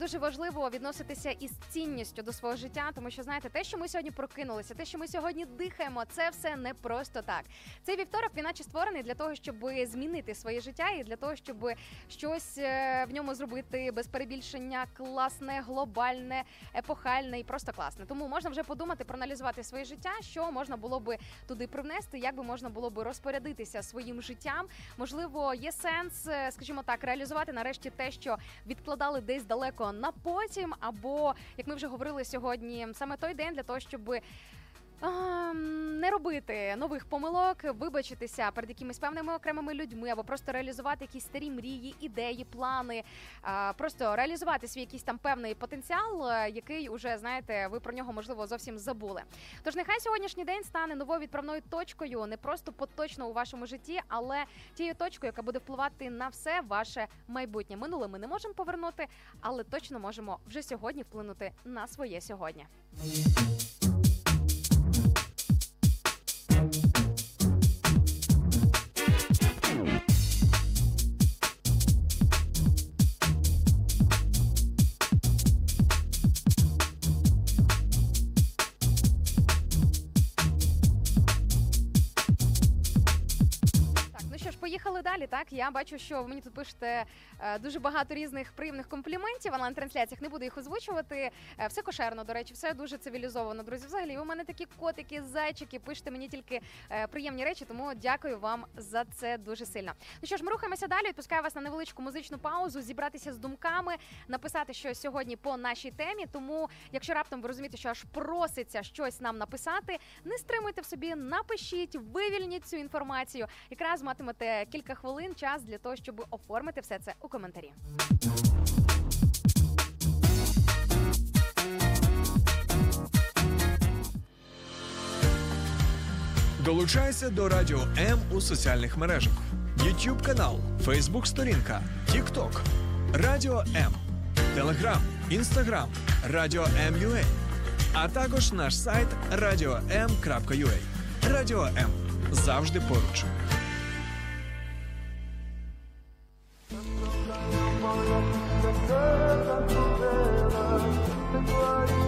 дуже важливо відноситися із цінністю до свого життя, тому що знаєте, те, що ми сьогодні прокинулися, те, що ми сьогодні дихаємо, це все не просто так. Цей вівторок він наче створений для того, щоб змінити своє життя і для того, щоб щось е, в ньому зробити без перебільшення класне, глобальне, епохальне і просто класне. Тому можна вже подумати, проаналізувати своє життя, що можна було би туди привнести, як би можна було би розпорядитися своїм життям. Можливо, є сенс, е, скажімо так, реалізувати нарешті те, що відкладали десь далеко на потім, або як ми вже говорили сьогодні, саме той день для того, щоб Не робити нових помилок, вибачитися перед якимись певними окремими людьми, або просто реалізувати якісь старі мрії, ідеї, плани, просто реалізувати свій якийсь там певний потенціал, е, який уже знаєте, ви про нього можливо зовсім забули. Тож нехай сьогоднішній день стане новою відправною точкою, не просто поточно у вашому житті, але тією точкою, яка буде впливати на все ваше майбутнє. Минуле ми не можемо повернути, але точно можемо вже сьогодні вплинути на своє сьогодні. Далі. Так, я бачу, що ви мені тут пишете е, дуже багато різних приємних компліментів. На трансляціях не буду їх озвучувати. Е, все кошерно, до речі, все дуже цивілізовано. Друзі, взагалі, у мене такі котики, зайчики. Пишете мені тільки е, приємні речі, тому дякую вам за це дуже сильно. Ну що ж, ми рухаємося далі. Відпускаю вас на невеличку музичну паузу, зібратися з думками, написати щось сьогодні по нашій темі. Тому, якщо раптом ви розумієте, що аж проситься щось нам написати, не стримуйте в собі, напишіть, вивільніть цю інформацію. Якраз матимете кілька хвилин час для того, щоб оформити все це у коментарі. Долучайся до Радіо М у соціальних мережах: YouTube канал, Facebook сторінка, TikTok, Радіо М, Телеграм, Інстаграм, Радіо М.Ua, а також наш сайт radio.m.ua. Радіо М завжди поруч. Te you.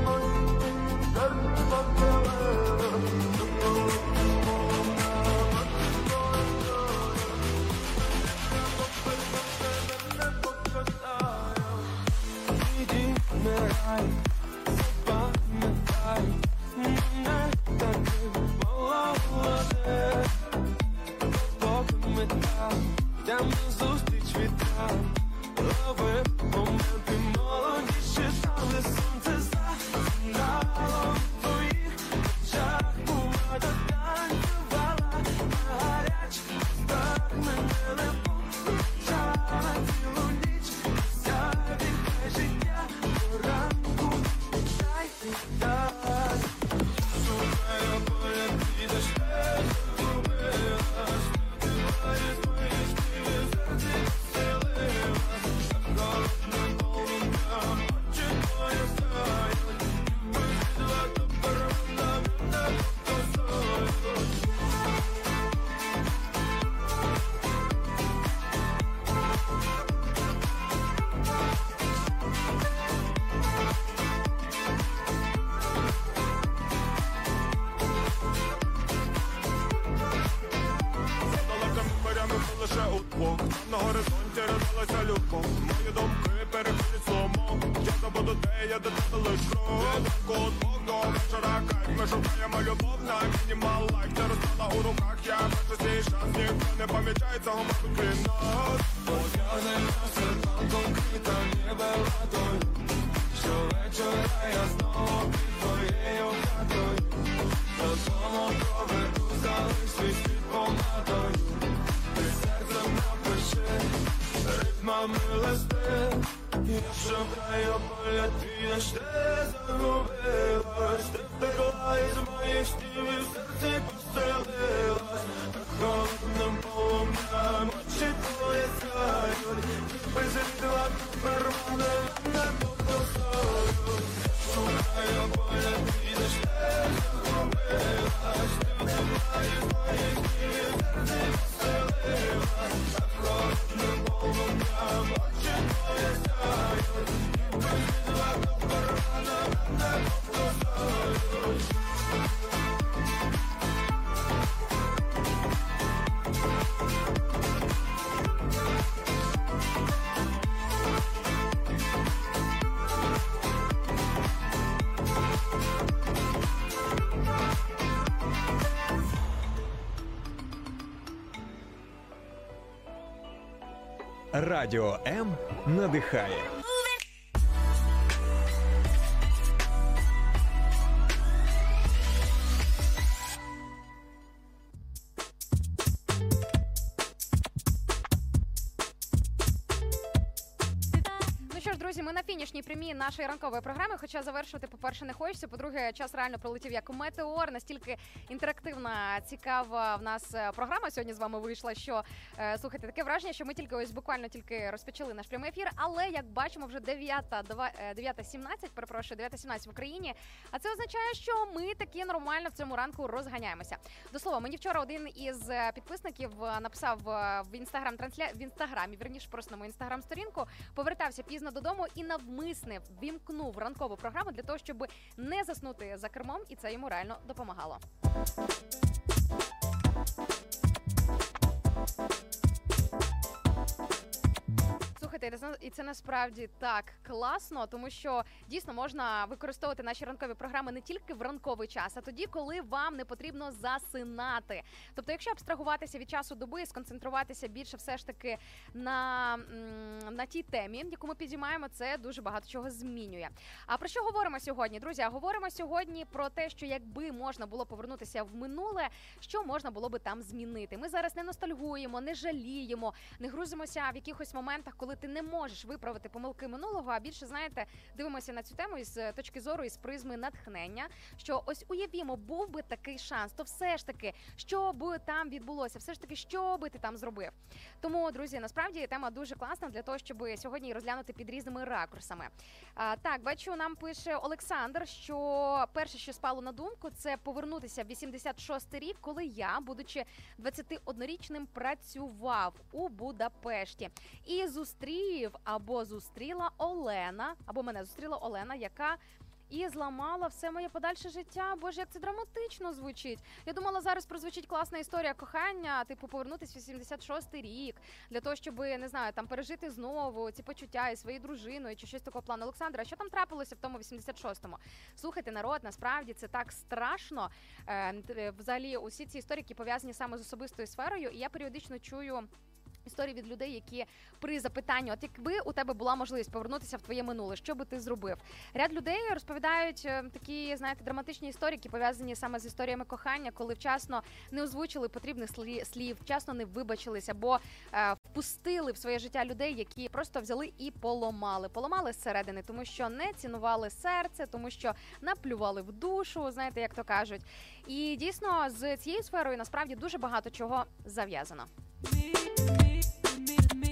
Радіо М надихає. Ну друзі, ми на фінішній прямі нашої ранкової програми. Хоча завершувати, по перше, не хочеться. По друге, час реально пролетів як метеор. Настільки інтерактивна, цікава в нас е, програма сьогодні з вами вийшла. Що е, слухайте, таке враження, що ми тільки ось буквально тільки розпочали наш прямий ефір. Але як бачимо, вже 9.17, 9.17, перепрошую, 9.17 в Україні. А це означає, що ми таки нормально в цьому ранку розганяємося. До слова, мені вчора один із е, підписників е, написав е, в інстаграм трансля в інстаграмі, вірніше просто на інстаграм сторінку. Повертався пізно додому і навмисне вімкнув ранкову програму для того, щоб не заснути за кермом, і це йому реально допомагало. フフフフ。Слухайте, і це- насправді так класно, тому що дійсно можна використовувати наші ранкові програми не тільки в ранковий час, а тоді, коли вам не потрібно засинати. Тобто, якщо абстрагуватися від часу доби, сконцентруватися більше все ж таки на, на тій темі, яку ми підіймаємо, це дуже багато чого змінює. А про що говоримо сьогодні, друзі? Говоримо сьогодні про те, що якби можна було повернутися в минуле, що можна було би там змінити. Ми зараз не ностальгуємо, не жаліємо, не грузимося в якихось моментах, коли ти не можеш виправити помилки минулого. А більше знаєте, дивимося на цю тему із е, точки зору із призми натхнення. Що ось уявімо, був би такий шанс, то все ж таки, що би там відбулося, все ж таки, що би ти там зробив. Тому, друзі, насправді тема дуже класна для того, щоб сьогодні розглянути під різними ракурсами. А, так, бачу, нам пише Олександр, що перше, що спало на думку, це повернутися в 86-й рік, коли я, будучи 21-річним, працював у Будапешті і зустрів або зустріла Олена, або мене зустріла Олена, яка. І зламала все моє подальше життя. Боже, як це драматично звучить. Я думала, зараз прозвучить класна історія кохання, типу повернутися в 86-й рік для того, щоб не знаю, там пережити знову ці почуття із своєю дружиною чи щось такого плану. Олександра, що там трапилося в тому 86-му? Слухайте, народ, насправді це так страшно. Е, Взагалі, усі ці історії які пов'язані саме з особистою сферою, і я періодично чую. Історії від людей, які при запитанні, от якби у тебе була можливість повернутися в твоє минуле, що би ти зробив? Ряд людей розповідають е, такі, знаєте, драматичні історії, які пов'язані саме з історіями кохання, коли вчасно не озвучили потрібних слі- слів, вчасно не вибачились або е, впустили в своє життя людей, які просто взяли і поламали. Поламали зсередини, тому що не цінували серце, тому що наплювали в душу, знаєте, як то кажуть. І дійсно з цією сферою насправді дуже багато чого зав'язано. me, me, me, me.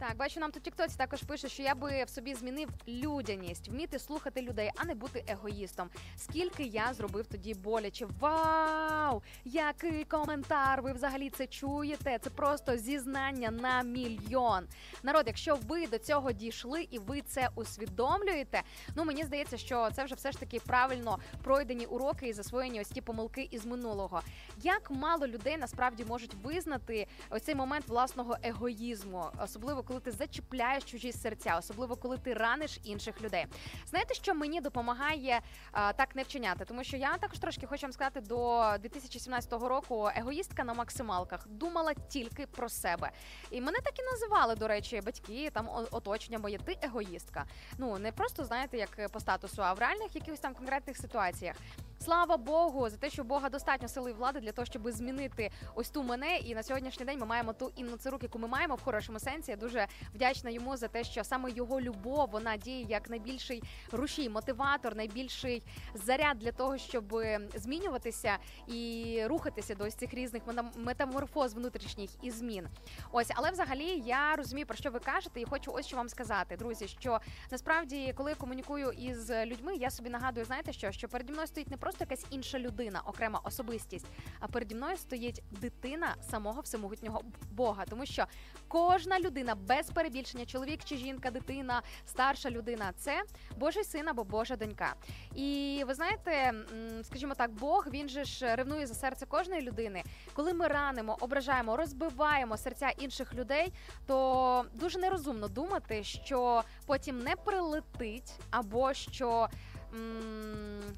Так, бачу, нам тут тіктоці також пише, що я би в собі змінив людяність, вміти слухати людей, а не бути егоїстом. Скільки я зробив тоді боляче. Вау! Який коментар! Ви взагалі це чуєте? Це просто зізнання на мільйон. Народ, якщо ви до цього дійшли і ви це усвідомлюєте, ну мені здається, що це вже все ж таки правильно пройдені уроки і засвоєні ось ті помилки із минулого. Як мало людей насправді можуть визнати ось цей момент власного егоїзму, особливо коли ти зачіпляєш чужі серця, особливо коли ти раниш інших людей. Знаєте, що мені допомагає а, так не вчиняти? Тому що я також трошки хочу вам сказати до 2017 року егоїстка на максималках думала тільки про себе. І мене так і називали, до речі, батьки, там оточення моє. Ти егоїстка. Ну не просто знаєте, як по статусу, а в реальних якихось там конкретних ситуаціях. Слава Богу, за те, що Бога достатньо сили і влади для того, щоб змінити ось ту мене. І на сьогоднішній день ми маємо ту Інну Цирук, яку ми маємо в хорошому сенсі. Я дуже вдячна йому за те, що саме його любов вона діє як найбільший рушій, мотиватор, найбільший заряд для того, щоб змінюватися і рухатися до ось цих різних мета- метаморфоз внутрішніх і змін. Ось, але взагалі я розумію про що ви кажете, і хочу ось що вам сказати, друзі. Що насправді, коли я комунікую із людьми, я собі нагадую, знаєте що, що переді мною стоїть не просто якась інша людина, окрема особистість, а переді мною стоїть дитина самого всемогутнього Бога, тому що кожна людина без перебільшення, чоловік чи жінка, дитина, старша людина це Божий син або Божа донька. І ви знаєте, скажімо так, Бог він же ж ревнує за серце кожної людини. Коли ми ранимо, ображаємо, розбиваємо серця інших людей, то дуже нерозумно думати, що потім не прилетить, або що,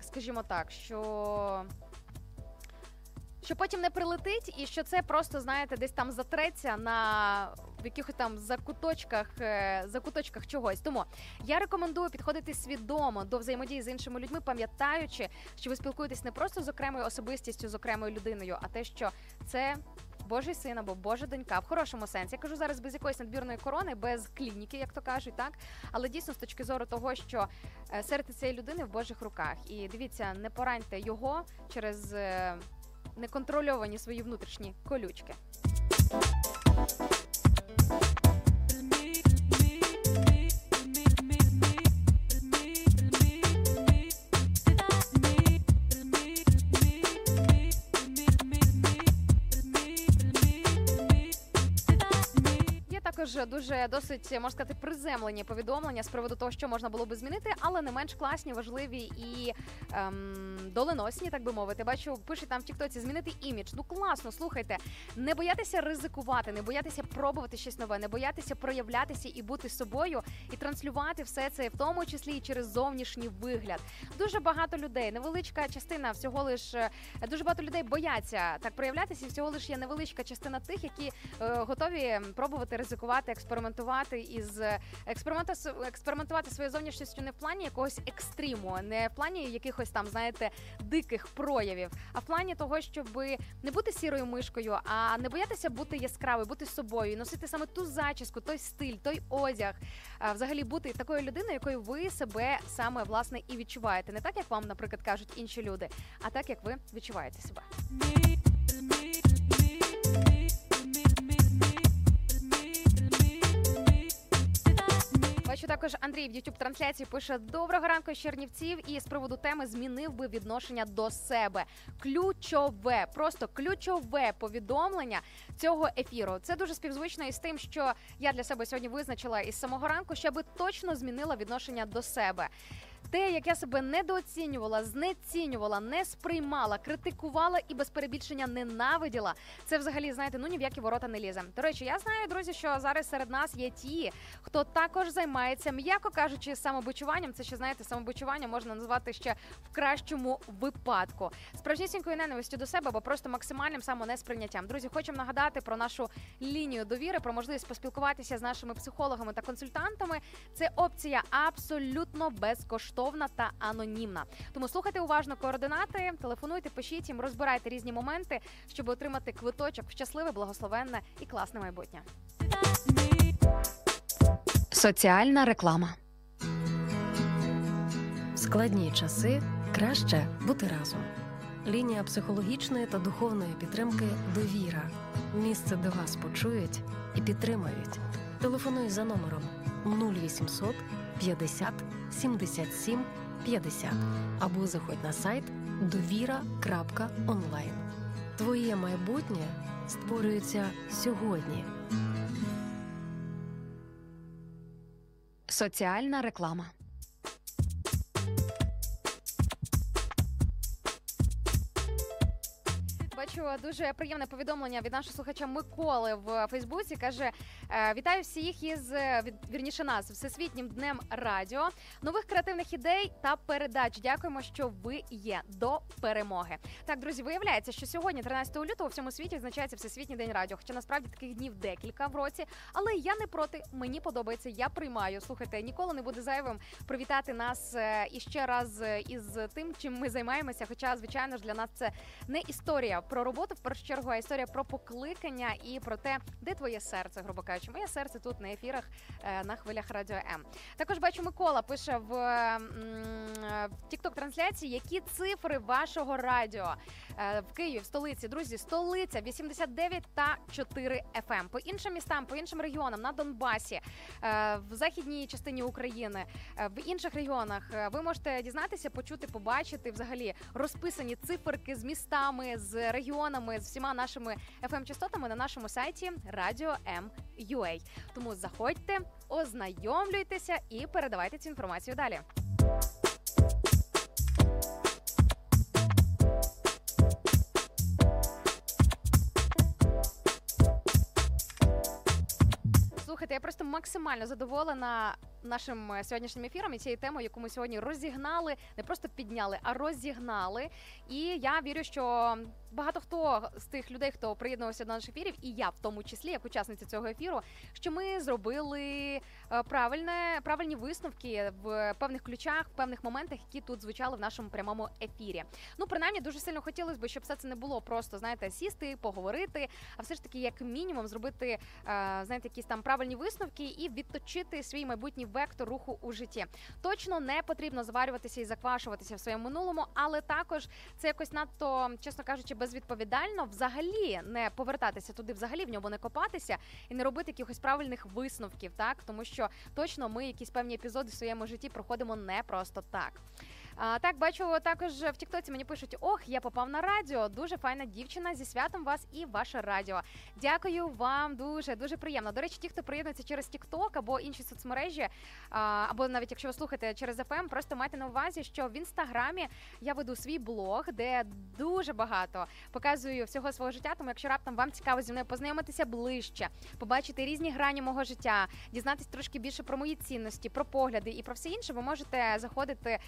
скажімо так, що Що потім не прилетить, і що це просто, знаєте, десь там затреться на в якихось там закуточках, е, закуточках чогось. Тому я рекомендую підходити свідомо до взаємодії з іншими людьми, пам'ятаючи, що ви спілкуєтесь не просто з окремою особистістю, з окремою людиною, а те, що це. Божий син або Божа донька в хорошому сенсі. Я кажу зараз без якоїсь надбірної корони, без клініки, як то кажуть, так але дійсно з точки зору того, що е, серце цієї людини в Божих руках. І дивіться, не пораньте його через е, неконтрольовані свої внутрішні колючки. Також дуже досить можна сказати приземлені повідомлення з приводу того, що можна було би змінити, але не менш класні, важливі і ем, доленосні, так би мовити. Бачу, пишуть там в Тіктоці змінити імідж. Ну класно, слухайте, не боятися ризикувати, не боятися пробувати щось нове, не боятися проявлятися і бути собою, і транслювати все це, в тому числі і через зовнішній вигляд. Дуже багато людей, невеличка частина всього лиш дуже багато людей бояться так проявлятися, і всього лиш є невеличка частина тих, які е, готові пробувати ризикувати, експериментувати із експериментувати своєю зовнішністю не в плані якогось екстриму, не в плані якихось там, знаєте, диких проявів, а в плані того, щоб не бути сірою мишкою, а не боятися бути яскравою, бути собою, носити саме ту зачіску, той стиль, той одяг, взагалі бути такою людиною, якою ви себе саме власне і відчуваєте, не так як вам, наприклад, кажуть інші люди, а так як ви відчуваєте себе. Бачу також Андрій в youtube трансляції пише доброго ранку Чернівців і з приводу теми змінив би відношення до себе. Ключове, просто ключове повідомлення цього ефіру. Це дуже співзвучно із тим, що я для себе сьогодні визначила із самого ранку, щоб точно змінила відношення до себе. Те, як я себе недооцінювала, знецінювала, не сприймала, критикувала і без перебільшення ненавиділа. Це взагалі знаєте, ну ні в які ворота не лізе. До речі, я знаю, друзі, що зараз серед нас є ті, хто також займається, м'яко кажучи, самобичуванням. Це ще знаєте, самобичування можна назвати ще в кращому випадку. Справжнісінькою ненавистю до себе, або просто максимальним самонесприйняттям. Друзі, хочемо нагадати про нашу лінію довіри, про можливість поспілкуватися з нашими психологами та консультантами. Це опція абсолютно безкоштовна та анонімна. Тому слухайте уважно координати, телефонуйте, пишіть їм, розбирайте різні моменти, щоб отримати квиточок в щасливе, благословенне і класне майбутнє. Соціальна реклама. Складні часи краще бути разом. Лінія психологічної та духовної підтримки Довіра. Місце, де вас почують і підтримають. Телефонуй за номером 0800 50 77 50 або заходь на сайт довіра.онлайн. Твоє майбутнє створюється сьогодні. Соціальна реклама. Бачу дуже приємне повідомлення від нашого слухача Миколи в Фейсбуці. каже: «Е, вітаю всіх із е, вірніше нас всесвітнім днем радіо, нових креативних ідей та передач. Дякуємо, що ви є до перемоги. Так, друзі, виявляється, що сьогодні, 13 лютого, у всьому світі відзначається всесвітній день радіо. Хоча насправді таких днів декілька в році, але я не проти. Мені подобається. Я приймаю. Слухайте, ніколи не буде зайвим привітати нас е, іще раз із тим, чим ми займаємося. Хоча, звичайно ж, для нас це не історія про роботу в першу чергу, а історія про покликання і про те, де твоє серце, грубо кажучи. Моє серце тут на ефірах е, на хвилях радіо М. Також бачу, Микола пише в, в тікток трансляції, які цифри вашого радіо Е, в Києві, в столиці. Друзі, столиця 89 та 4 FM. По іншим містам, по іншим регіонам на Донбасі, е, в західній частині України, в інших регіонах ви можете дізнатися, почути, побачити взагалі розписані циферки з містами, з регіонами, з всіма нашими fm частотами на нашому сайті Radio M.UA. Тому заходьте, ознайомлюйтеся і передавайте цю інформацію далі. Слухайте, я просто максимально задоволена нашим е, сьогоднішнім ефіром і цією темою, яку ми сьогодні розігнали, не просто підняли, а розігнали. І я вірю, що багато хто з тих людей, хто приєднувався до наших ефірів, і я в тому числі, як учасниця цього ефіру, що ми зробили е, правильне правильні висновки в певних ключах, в певних моментах, які тут звучали в нашому прямому ефірі. Ну, принаймні, дуже сильно хотілося б, щоб все це не було просто знаєте, сісти, поговорити, а все ж таки, як мінімум, зробити е, знаєте, якісь там правильні висновки і відточити свій майбутній вектор руху у житті. Точно не потрібно зварюватися і заквашуватися в своєму минулому, але також це якось надто, чесно кажучи, безвідповідально взагалі не повертатися туди, взагалі в ньому не копатися і не робити якихось правильних висновків, так тому що точно ми якісь певні епізоди в своєму житті проходимо не просто так. А, так, бачу також в Тіктоці мені пишуть: ох, я попав на радіо. Дуже файна дівчина зі святом вас і ваше радіо. Дякую вам дуже дуже приємно. До речі, ті, хто приєднується через Тікток або інші соцмережі, або навіть якщо ви слухаєте через FM, просто майте на увазі, що в інстаграмі я веду свій блог, де дуже багато показую всього свого життя. Тому якщо раптом вам цікаво зі мною познайомитися ближче, побачити різні грані мого життя, дізнатись трошки більше про мої цінності, про погляди і про все інше, ви можете заходити.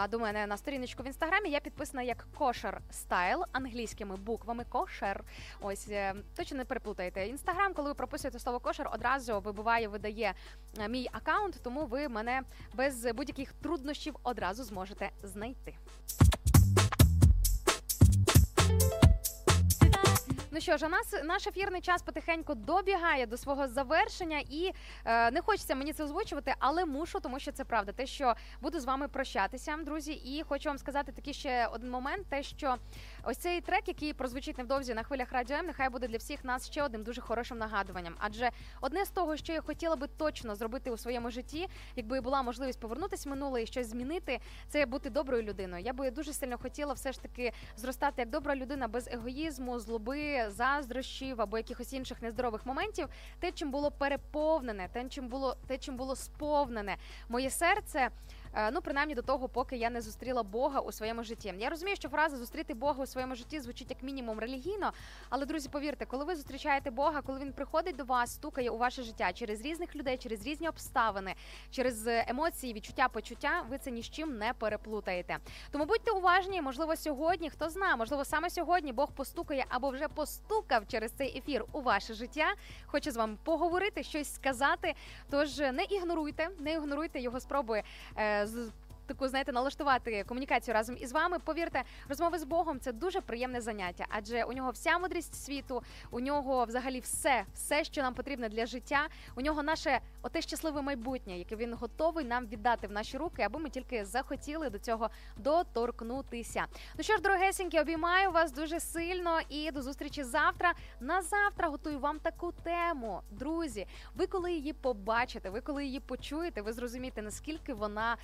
А, до мене на сторіночку в інстаграмі. Я підписана як кошер стайл англійськими буквами кошер. Ось е, точно не переплутайте. Інстаграм, коли ви прописуєте слово кошер, одразу вибиває, видає е, мій аккаунт, тому ви мене без будь-яких труднощів одразу зможете знайти. Ну що ж, а нас наш ефірний час потихеньку добігає до свого завершення, і е, не хочеться мені це озвучувати, але мушу, тому що це правда. Те, що буду з вами прощатися, друзі, і хочу вам сказати такий ще один момент: те, що ось цей трек, який прозвучить невдовзі на хвилях радіо М, нехай буде для всіх нас ще одним дуже хорошим нагадуванням. Адже одне з того, що я хотіла би точно зробити у своєму житті, якби була можливість повернутися в минуле і щось змінити, це бути доброю людиною. Я би дуже сильно хотіла все ж таки зростати як добра людина без егоїзму, злоби заздрощів або якихось інших нездорових моментів, те, чим було переповнене, те, чим було те, чим було сповнене моє серце. Е, ну, принаймні до того, поки я не зустріла Бога у своєму житті. Я розумію, що фраза зустріти Бога у своєму житті звучить як мінімум релігійно. Але, друзі, повірте, коли ви зустрічаєте Бога, коли він приходить до вас, стукає у ваше життя через різних людей, через різні обставини, через емоції, відчуття, почуття, ви це ні з чим не переплутаєте. Тому будьте уважні, можливо, сьогодні, хто знає, можливо, саме сьогодні Бог постукає або вже постукав через цей ефір у ваше життя. Хоче з вами поговорити, щось сказати. Тож не ігноруйте, не ігноруйте його спроби. Е, з таку знаєте, налаштувати комунікацію разом із вами. Повірте, розмови з Богом це дуже приємне заняття, адже у нього вся мудрість світу, у нього взагалі все, все, що нам потрібне для життя. У нього наше оте щасливе майбутнє, яке він готовий нам віддати в наші руки, аби ми тільки захотіли до цього доторкнутися. Ну що ж, дорогесенькі, обіймаю вас дуже сильно і до зустрічі завтра. На завтра готую вам таку тему, друзі. Ви коли її побачите, ви коли її почуєте, ви зрозумієте наскільки вона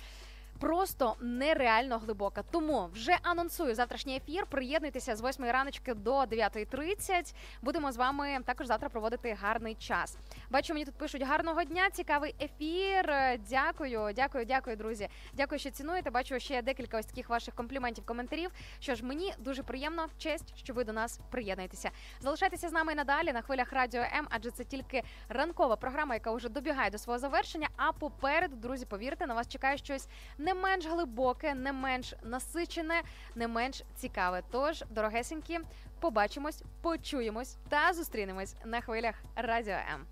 просто нереально глибока. Тому вже анонсую завтрашній ефір. Приєднуйтеся з 8 раночки до 9.30. Будемо з вами також завтра проводити гарний час. Бачу, мені тут пишуть гарного дня. Цікавий ефір. Дякую, дякую, дякую, друзі. Дякую, що цінуєте. Бачу ще декілька ось таких ваших компліментів, коментарів. Що ж, мені дуже приємно, честь, що ви до нас приєднуєтеся. Залишайтеся з нами надалі на хвилях радіо М, адже це тільки ранкова програма, яка вже добігає до свого завершення. А попереду, друзі, повірте, на вас чекає щось не менш глибоке, не менш насичене, не менш цікаве. Тож, дорогесенькі, побачимось, почуємось та зустрінемось на хвилях Радіо М.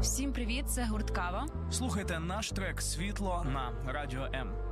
Всім привіт, це гурт Кава. Слухайте наш трек Світло на Радіо М.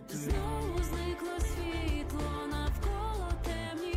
ти знову зникло світло навколо темні.